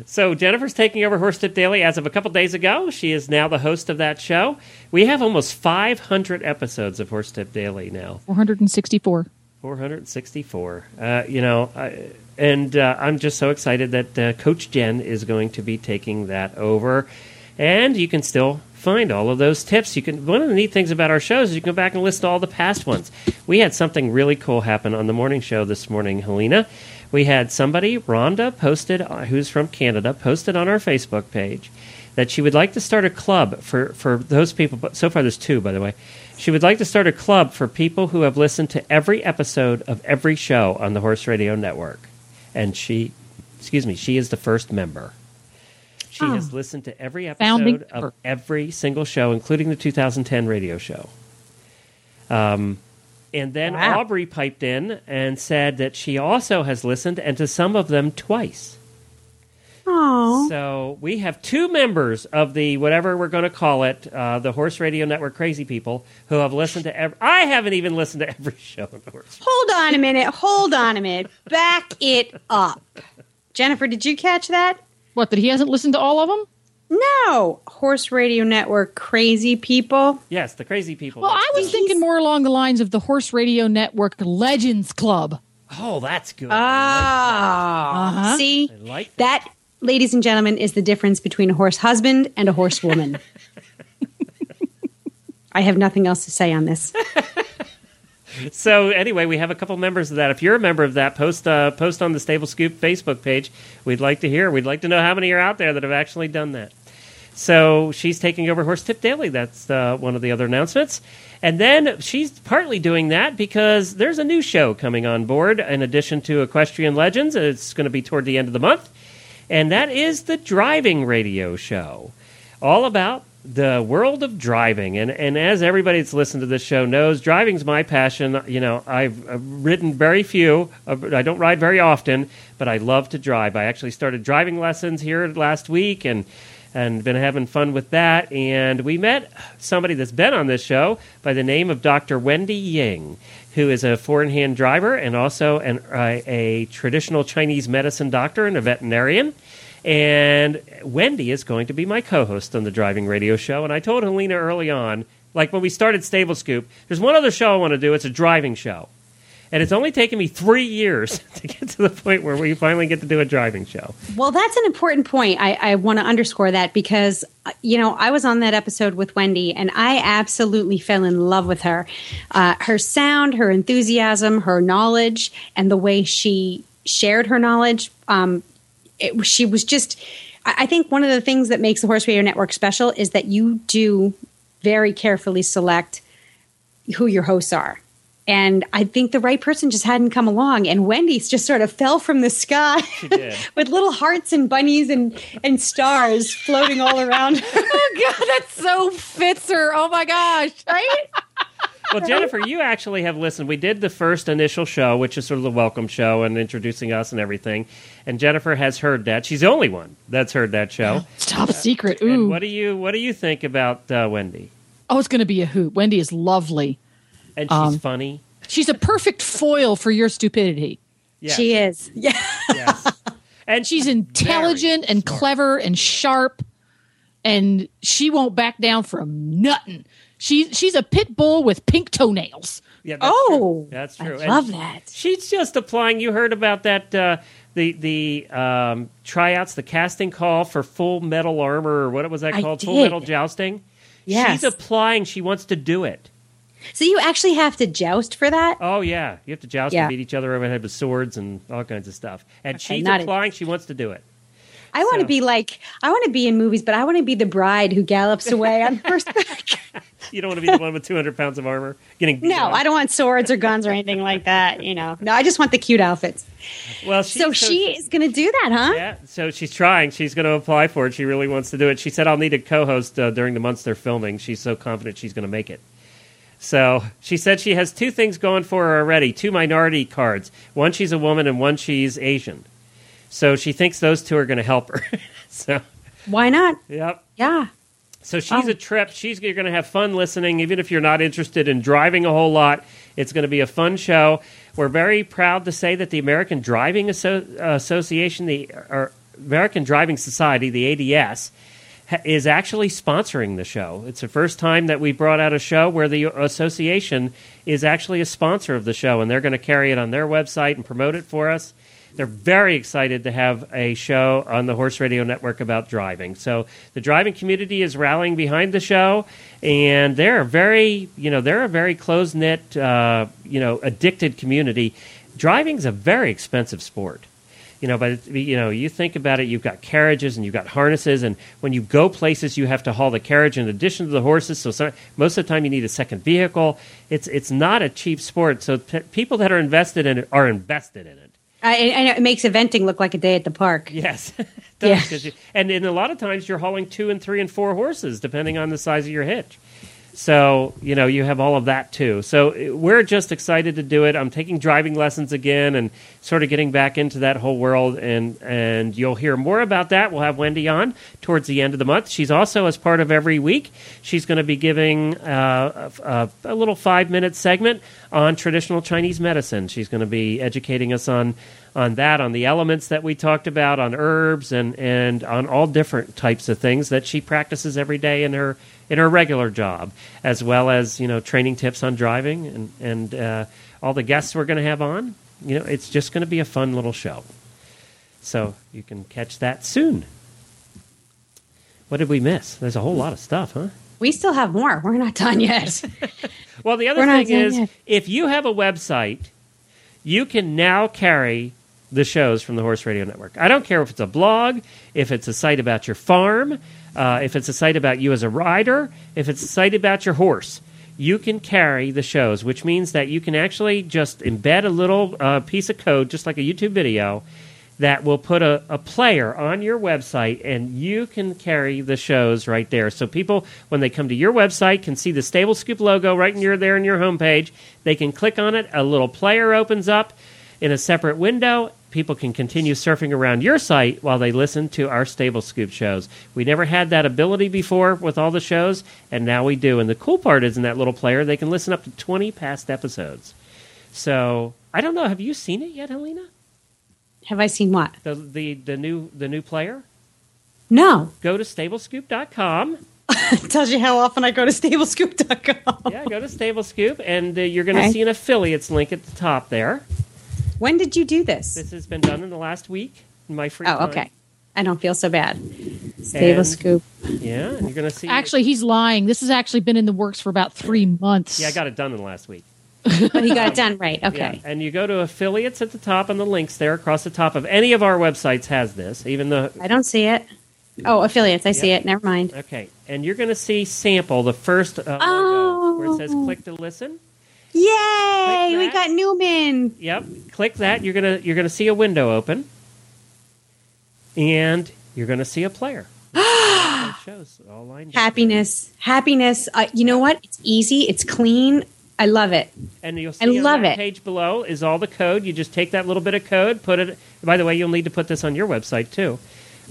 So Jennifer's taking over Horse Tip Daily as of a couple days ago. She is now the host of that show. We have almost 500 episodes of Horse Tip Daily now. 464. 464. Uh, you know, I, and uh, I'm just so excited that uh, Coach Jen is going to be taking that over. And you can still find all of those tips. You can. One of the neat things about our shows is you can go back and listen to all the past ones. We had something really cool happen on the morning show this morning, Helena. We had somebody, Rhonda, posted, uh, who's from Canada, posted on our Facebook page that she would like to start a club for, for those people. But so far, there's two, by the way. She would like to start a club for people who have listened to every episode of every show on the Horse Radio Network. And she, excuse me, she is the first member. She Oh. has listened to every Founding episode of every single show, including the 2010 radio show. Um, and then Wow. Aubrey piped in and said that she also has listened, and to some of them twice. Oh, So we have two members of the whatever we're going to call it, uh, the Horse Radio Network Crazy People, who have listened to. Every, I haven't even listened to every show on the Horse. hold on a minute. Hold on a minute. Back it up. Jennifer, did you catch that? What, that he hasn't listened to all of them? No. Horse Radio Network crazy people. Yes, the Crazy People. Well, I was thinking more along the lines of the Horse Radio Network Legends Club. oh, that's good. Ah. Uh-huh. See? I like that. That, ladies and gentlemen, is the difference between a horse husband and a horse woman. I have nothing else to say on this. So anyway, we have a couple members of that. If you're a member of that, post uh, post on the Stable Scoop Facebook page. We'd like to hear. We'd like to know how many are out there that have actually done that. So she's taking over Horse Tip Daily. That's uh, one of the other announcements. And then she's partly doing that because there's a new show coming on board in addition to Equestrian Legends. It's going to be toward the end of the month. And that is the Driving Radio Show. All about the world of driving. And, and as everybody that's listened to this show knows, driving's my passion. You know, I've, I've ridden very few. I don't ride very often, but I love to drive. I actually started driving lessons here last week and and been having fun with that. And we met somebody that's been on this show by the name of Dr. Wendy Ying, who is a four in hand driver and also an, uh, a traditional Chinese medicine doctor and a veterinarian. And Wendy is going to be my co host on the driving radio show. And I told Helena early on, like when we started Stable Scoop, there's one other show I want to do. It's a driving show. And it's only taken me three years to get to the point where we finally get to do a driving show. Well, that's an important point. I, I want to underscore that because, uh, you know, I was on that episode with Wendy and I absolutely fell in love with her. Uh, her sound, her enthusiasm, her knowledge, and the way she shared her knowledge. Um, it, she was just, I I think one of the things that makes the Horse Radio Network special is that you do very carefully select who your hosts are. And I think the right person just hadn't come along. And Wendy's just sort of fell from the sky with little hearts and bunnies and, and stars floating all around. Oh, God, that so fits her. Oh, my gosh. right? Well, Jennifer, you actually have listened. We did the first initial show, which is sort of the welcome show and introducing us and everything. And Jennifer has heard that. She's the only one that's heard that show. It's top secret. And what do you what do you think about uh, Wendy? Oh, it's going to be a hoot. Wendy is lovely. And she's Um, funny. She's a perfect foil for your stupidity. Yes, She is. Yeah. yes. And She's intelligent and clever and sharp, and she won't back down from nothing. She, she's a pit bull with pink toenails. Yeah, that's Oh, true. that's I. And love that. She's just applying. You heard about that uh, the the um, tryouts, the casting call for Full Metal Armor, or what was that I called? Full. Metal Jousting. Yes. She's applying. She wants to do it. So you actually have to joust for that? Oh yeah, you have to joust Yeah. and beat each other over the head with swords and all kinds of stuff. And Okay, she's not applying. She wants to do it. I want to So- be like, I want to be in movies, but I want to be the bride who gallops away on horseback. You don't want to be the one with 200 pounds of armor getting beat no, up. I don't want swords or guns or anything like that. You know, no, I just want the cute outfits. Well, she, So she is going to do that, huh? Yeah, so she's trying. She's going to apply for it. She really wants to do it. She said, "I'll need a co-host uh, during the months they're filming." She's so confident she's going to make it. So she said she has two things going for her already: two minority cards. One she's a woman, and one she's Asian. So she thinks those two are going to help her. so, Why not? yep. Yeah. So she's Oh. a trip. She's you're going to have fun listening, even if you're not interested in driving a whole lot. It's going to be a fun show. We're very proud to say that the American Driving Asso- Association, the or American Driving Society, the ADS, ha- is actually sponsoring the show. It's the first time that we brought out a show where the association is actually a sponsor of the show, and they're going to carry it on their website and promote it for us. They're very excited to have a show on the Horse Radio Network about driving. So the driving community is rallying behind the show, and they're very, you know, they're a very close knit, uh, you know, addicted community. Driving's a very expensive sport you know but you know you think about it you've got carriages and you've got harnesses and when you go places you have to haul the carriage in addition to the horses so some, most of the time you need a second vehicle it's it's not a cheap sport so p- people that are invested in it are invested in it I, and it makes eventing look like a day at the park. yes it Yeah. you- and in a lot of times you're hauling two and three and four horses depending on the size of your hitch so you know you have all of that too. So uh, we're just excited to do it. I'm taking driving lessons again and sort of getting back into that whole world and and you'll hear more about that. We'll have wendy on towards the end of the month. She's also as part of every week she's going to be giving uh, a, a, little five minute segment on traditional chinese medicine. She's going to be educating us on on that, on the elements that we talked about, on herbs, and, and on all different types of things that she practices every day in her in her regular job, as well as you know training tips on driving and and uh, all the guests we're going to have on. You know, it's just going to be a fun little show. So you can catch that soon. What did we miss? There's a whole lot of stuff, huh? We still have more. We're not done yet. Well, the other We're thing is, yet. if you have a website, you can now carry the shows from the Horse Radio Network. I don't care if it's a blog, if it's a site about your farm, uh, if it's a site about you as a rider, if it's a site about your horse. You can carry the shows, which means that you can actually just embed a little uh, piece of code, just like a YouTube video, that will put a, a player on your website and you can carry the shows right there. So people, when they come to your website, can see the Stable Scoop logo right your, there in your homepage. They can click on it. A little player opens up in a separate window. People can continue surfing around your site while they listen to our Stable Scoop shows. We never had that ability before with all the shows, and now we do. And the cool part is in that little player, they can listen up to 20 past episodes. So I don't know. Have you seen it yet, Helena? have I seen what? the the the new the new player No. go to stablescoop.com It tells you how often I go to stablescoop.com. yeah go to stablescoop and uh, you're going to Okay. see an affiliates link at the top there When did you do this? this has been done in the last week in my free Oh, time. okay. I don't feel so bad. Stable And- Scoop. yeah and you're going to see Actually, he's lying. This has actually been in the works for about three months. yeah i got it done in the last week But he got it done right. Yeah, Okay. and you go to affiliates at the top and the links there across the top of any of our websites has this even the I don't see it. Oh, affiliates. I see it. Never mind. okay and you're going to see sample the first uh, logo Oh. where it says click to listen Yay! We got Newman. Yep. Click that. You're gonna you're gonna see a window open, and you're gonna see a player. Shows all lined. Happiness. Happiness. Uh, you know what? It's easy. It's clean. I love it. And you'll see I on love that it. page below is all the code. You just take that little bit of code, put it. By the way, you'll need to put this on your website too.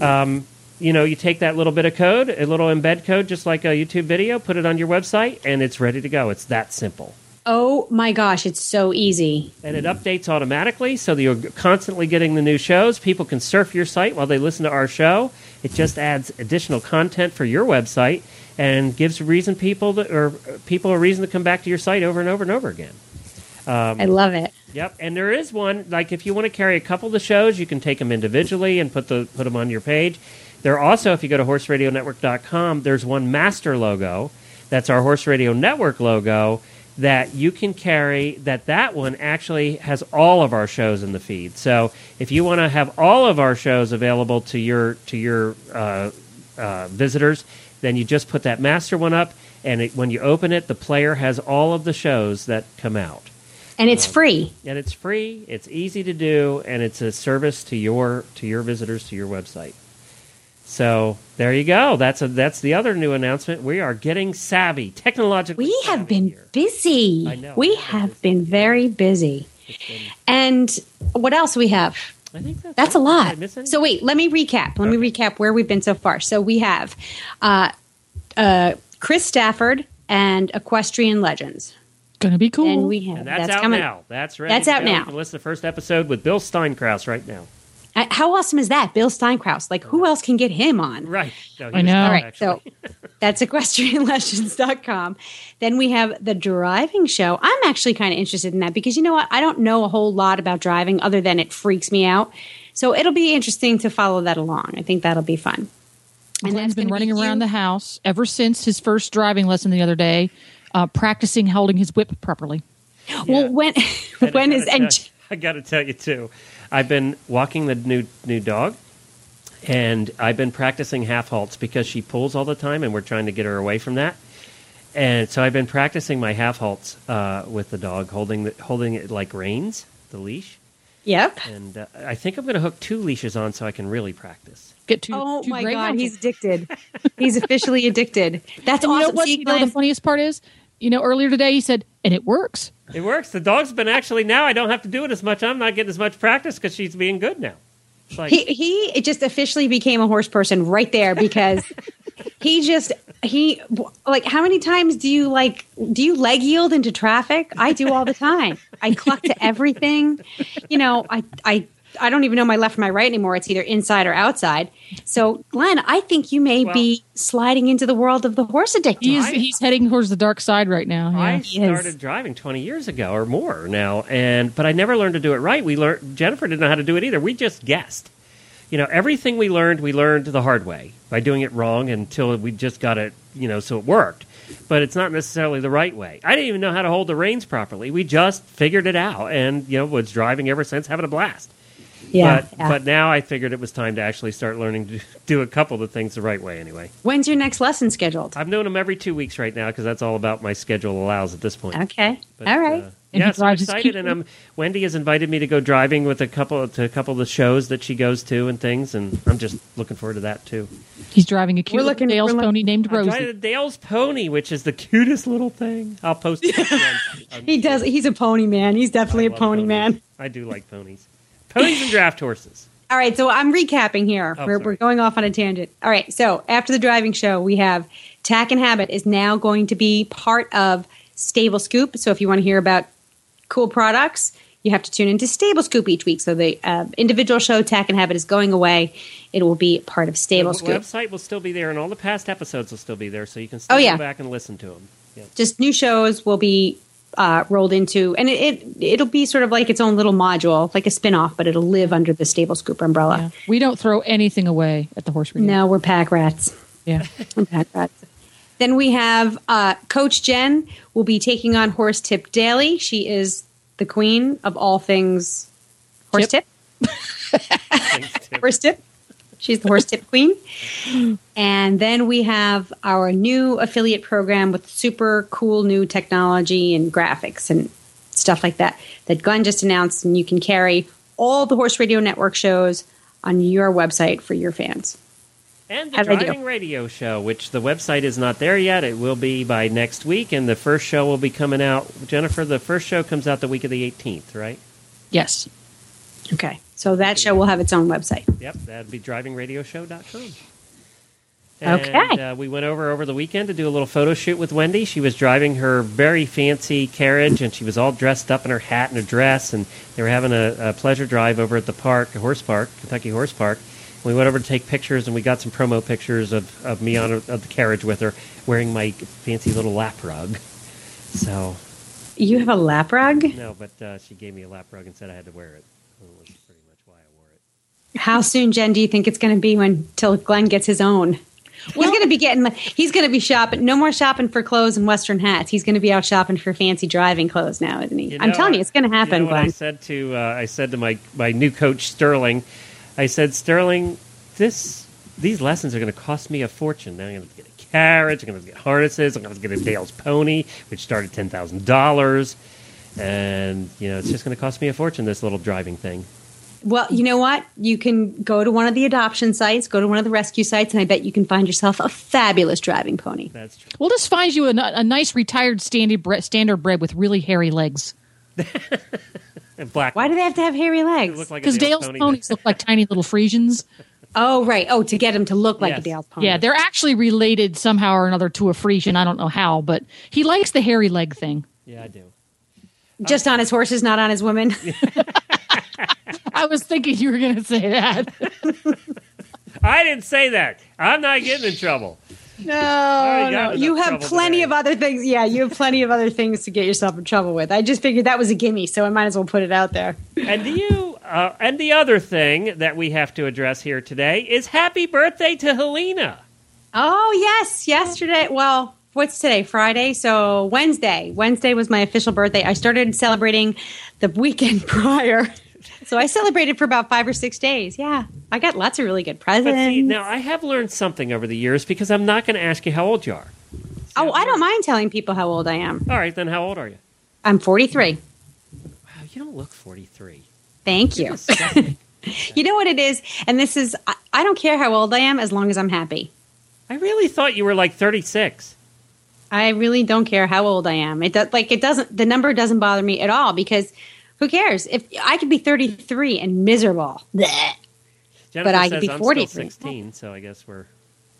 Um, you know, you take that little bit of code, a little embed code, just like a YouTube video, put it on your website, and it's ready to go. It's that simple. Oh my gosh, it's so easy. and it updates automatically so that you're constantly getting the new shows. People can surf your site while they listen to our show. It just adds additional content for your website and gives reason people to, or people a reason to come back to your site over and over and over again. Um, I love it. Yep, and there is one like if you want to carry a couple of the shows, you can take them individually and put the put them on your page. There are also, if you go to horseradionetwork.com, there's one master logo. That's our Horse Radio Network logo that you can carry. That that one actually has all of our shows in the feed. So if you want to have all of our shows available to your to your uh, uh, visitors, then you just put that master one up, and it, when you open it, the player has all of the shows that come out And it's free. and it's free it's easy to do and it's a service to your to your visitors to your website so there you go that's a that's the other new announcement we are getting savvy technologically We have been here. busy. I know. We have been very busy. Been- And what else we have? I think that's, That's a it. Did I lot. So wait, let me recap. Let me recap where we've been so far. So we have uh, uh, Chris Stafford and Equestrian Legends, Gonna be cool. and we have and that's, out coming. now that's ready That's out now. you listen to the first episode with bill steinkraus right now How awesome is that? Bill Steinkraus. Like, who else can get him on? Right. No, I know. not, All right, actually. so that's equestrianlegends.com. Then we have the driving show. I'm actually kind of interested in that because you know what? I don't know a whole lot about driving other than it freaks me out. So it'll be interesting to follow that along. I think that'll be fun. And Glenn's that's been running be around you. the house ever since his first driving lesson the other day, uh, practicing holding his whip properly. Well, Yeah. when And I when gotta and I got to tell you too, I've been walking the new new dog, and I've been practicing half halts because she pulls all the time, and we're trying to get her away from that. And so I've been practicing my half halts uh, with the dog, holding the, holding it like reins, the leash. yep. And uh, I think I'm going to hook two leashes on so I can really practice. Get two. Oh two my god, mountains. he's addicted. he's officially addicted. That's And you know awesome. what? See, you know what the funniest part is? You know, earlier today he said, and it works. It works. The dog's been actually now. I don't have to do it as much. I'm not getting as much practice because she's being good now. It's like, he he it just officially became a horse person right there because he just he like how many times do you like do you leg yield into traffic i do all the time i cluck to everything you know i i I don't even know my left from my right anymore. It's either inside or outside. So, Glenn, I think you may Well- be sliding into the world of the horse addicted. He's he's heading towards the dark side right now. I Yeah. He started driving 20 years ago or more now, and but I never learned to do it right. We learned Jennifer didn't know how to do it either. We just guessed. You know, everything we learned, we learned the hard way by doing it wrong until we just got it, you know, so it worked. But it's not necessarily the right way. I didn't even know how to hold the reins properly. We just figured it out, and you know, was driving ever since, having a blast. Yeah, but yeah. but now I figured it was time to actually start learning to do a couple of the things the right way. Anyway, When's your next lesson scheduled? I'm doing them every two weeks right now because that's all about my schedule allows at this point. Okay. But, All right. Uh, And yeah, so I'm excited, cute and um, Wendy has invited me to go driving with a couple to a couple of the shows that she goes to and things, and I'm just looking forward to that too. He's driving a cute We're looking- Dale's we're look- pony named I'm Rosie. driving the Dale's Pony, which is the cutest little thing. I'll post it. he does. He's a pony man. He's definitely I a love pony ponies. man. I do like ponies, ponies and draft horses. All right, so I'm recapping here. Oh, we're, we're going off on a tangent. All right, so after the driving show, we have Tack and Habit is now going to be part of Stable Scoop. So if you want to hear about cool products, you have to tune into Stable Scoop each week. So the uh, individual show Tack and Habit is going away. It will be part of Stable The Scoop. website will still be there, and all the past episodes will still be there, so you can still Oh, yeah. go back and listen to them. Yeah. Just new shows will be uh, rolled into, and it, it it'll be sort of like its own little module, like a spin off, but it'll live under the Stable Scoop umbrella. Yeah. We don't throw anything away at the horse radio. No, we're pack rats. Yeah. We're pack rats. Then we have uh, Coach Jen will be taking on Horse Tip Daily. She is the queen of all things horse tip. Thanks, Tim. Horse tip. She's the horse tip queen. And then we have our new affiliate program with super cool new technology and graphics and stuff like that that Glenn just announced. And you can carry all the Horse Radio Network shows on your website for your fans. And the How'd driving radio show, which the website is not there yet. It will be by next week, and the first show will be coming out. Jennifer, the first show comes out the week of the 18th, right? Yes. Okay. So that show will have its own website. Yep, that'd be drivingradioshow.com. And, Okay. Uh, we went over over the weekend to do a little photo shoot with Wendy. She was driving her very fancy carriage, and she was all dressed up in her hat and her dress. And they were having a, a pleasure drive over at the park, a horse park, Kentucky Horse Park. We went over to take pictures, and we got some promo pictures of, of me on a, of the carriage with her, wearing my fancy little lap rug. So You have a lap rug? no, but uh, she gave me a lap rug and said I had to wear it. That was pretty much why I wore it. How soon, Jen, do you think it's going to be when till Glenn gets his own? he's going to be getting. He's going to be shopping. No more shopping for clothes and Western hats. He's going to be out shopping for fancy driving clothes now, isn't he? You I'm telling you, it's going to happen, You know I said to uh, I said to my my new coach Sterling, I said Sterling, this these lessons are going to cost me a fortune. Now I'm going to get a carriage, I'm going to get harnesses, I'm going to get a Dale's pony, which started ten thousand dollars, and you know it's just going to cost me a fortune. This little driving thing. Well, you know what? You can go to one of the adoption sites, go to one of the rescue sites, and I bet you can find yourself a fabulous driving pony. That's true. We'll just find you a, a nice retired standard bre- standard bred with really hairy legs. And black. Why do they have to have hairy legs? look like Because Dale's Dale's pony. ponies look like tiny little Friesians. Oh, right. Oh, to get him to look like Yes. a Dale's pony. Yeah, they're actually related somehow or another to a Friesian. I don't know how, but he likes the hairy leg thing. Yeah, I do. just on his horses, not on his women. I was thinking you were going to say that. I didn't say that. I'm not getting in trouble. No, already no. You have plenty today. of other things. Yeah, you have plenty of other things to get yourself in trouble with. I just figured that was a gimme, so I might as well put it out there. And do you? Uh, and the other thing that we have to address here today is happy birthday to Helena. Oh, yes. Yesterday, well, what's today? Friday. So Wednesday. Wednesday was my official birthday. I started celebrating the weekend prior. So I celebrated for about five or six days. Yeah. I got lots of really good presents. See, now I have learned something over the years because I'm not going to ask you how old you are. oh, I don't mind telling people how old I am. All right, then how old are you? I'm 43. Wow, you don't look 43. Thank you. you know what it is? And this is, I, I don't care how old I am as long as I'm happy. I really thought you were like 36. I really don't care how old I am. It does, like it doesn't the number doesn't bother me at all because who cares? If I could be 33 and miserable. Bleh. Jennifer I says could be I'm 43. 16, so I guess we're.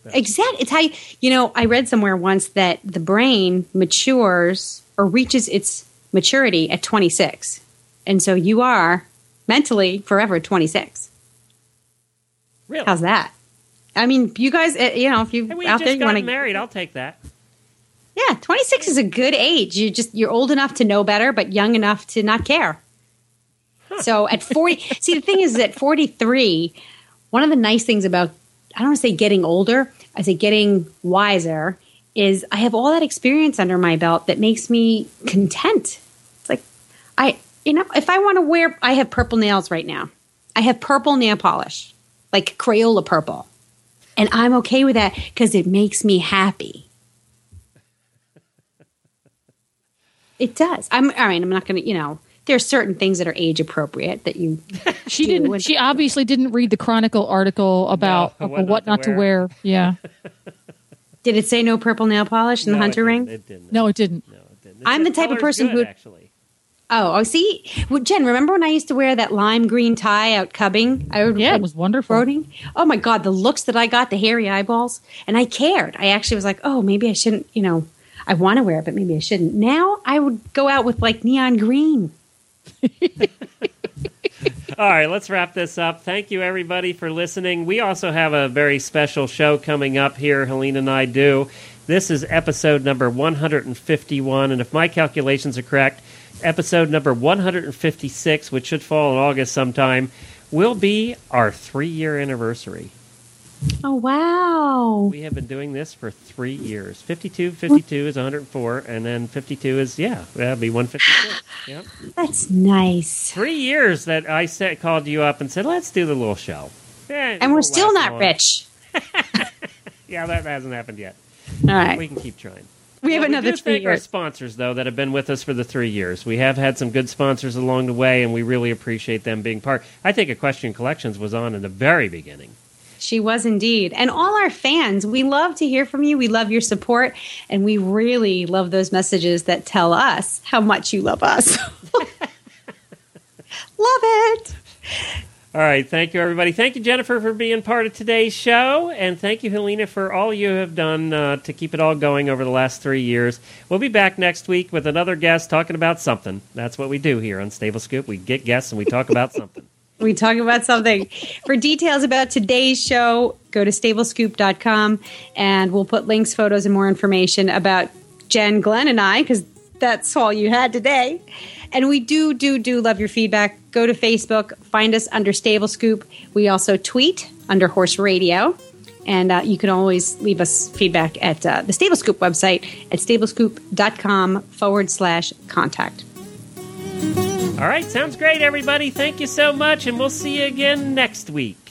Exactly. It's how you, you know, I read somewhere once that the brain matures or reaches its maturity at 26. And so you are mentally forever 26. Really? How's that? I mean, you guys, uh, you know, if you Hey, out there, you want to married. I'll take that. Yeah, 26 is a good age. You just you're old enough to know better but young enough to not care. So at 40, see the thing is at 43, one of the nice things about I don't want to say getting older, I say getting wiser is I have all that experience under my belt that makes me content. It's like I you know, if I want to wear I have purple nails right now. I have purple nail polish, like Crayola purple. And I'm okay with that cuz it makes me happy. It does. I'm all right. I'm not going to, you know, there are certain things that are age appropriate that you. She do. didn't. And- She obviously didn't read the Chronicle article about No, about what, not to wear. Yeah. did it say no purple nail polish in the hunter it ring? It didn't. No, it didn't. No, it didn't. It I'm the type of person good, who- actually. Oh, oh, see, well, Jen, remember when I used to wear that lime green tie out cubbing? I would Yeah, it was wonderful. Roading. Oh my god, the looks that I got, the hairy eyeballs, and I cared. I actually was like, oh, maybe I shouldn't. You know, I want to wear it, but maybe I shouldn't. Now I would go out with like neon green. All right, let's wrap this up. Thank you, everybody, for listening. We also have a very special show coming up here, Helene and I do. This is episode number 151, and if my calculations are correct, episode number 156, which should fall in August sometime, will be our three year anniversary. Oh wow! We have been doing this for three years. 52, 52 is 104, and then 52 is, yeah, that'd be 156. Yep. That's nice. Three years that I said, called you up and said, let's do the little show. Yeah, And we're still not long. rich. Yeah, that hasn't happened yet. All right, We can keep trying. we have Well, another we thank our sponsors, though, that have been with us for the three years. We have had some good sponsors along the way, and we really appreciate them being part. I think Equestrian Collections was on in the very beginning. She was indeed. And all our fans, we love to hear from you. We love your support. And we really love those messages that tell us how much you love us. love it. All right, thank you, everybody. Thank you, Jennifer, for being part of today's show, and thank you, Helena, for all you have done uh, to keep it all going over the last three years. We'll be back next week with another guest talking about something. That's what we do here on Stable Scoop. We get guests and we talk about something. We talk about something. For details about today's show, go to stablescoop.com and we'll put links, photos, and more information about Jen, Glenn, and I, because that's all you had today. And we do, do, do love your feedback. Go to Facebook, find us under Stable Scoop. We also tweet under Horse Radio. And uh, you can always leave us feedback at uh, the Stable Scoop website at stablescoop.com forward slash contact. All right, sounds great, everybody. Thank you so much, and we'll see you again next week.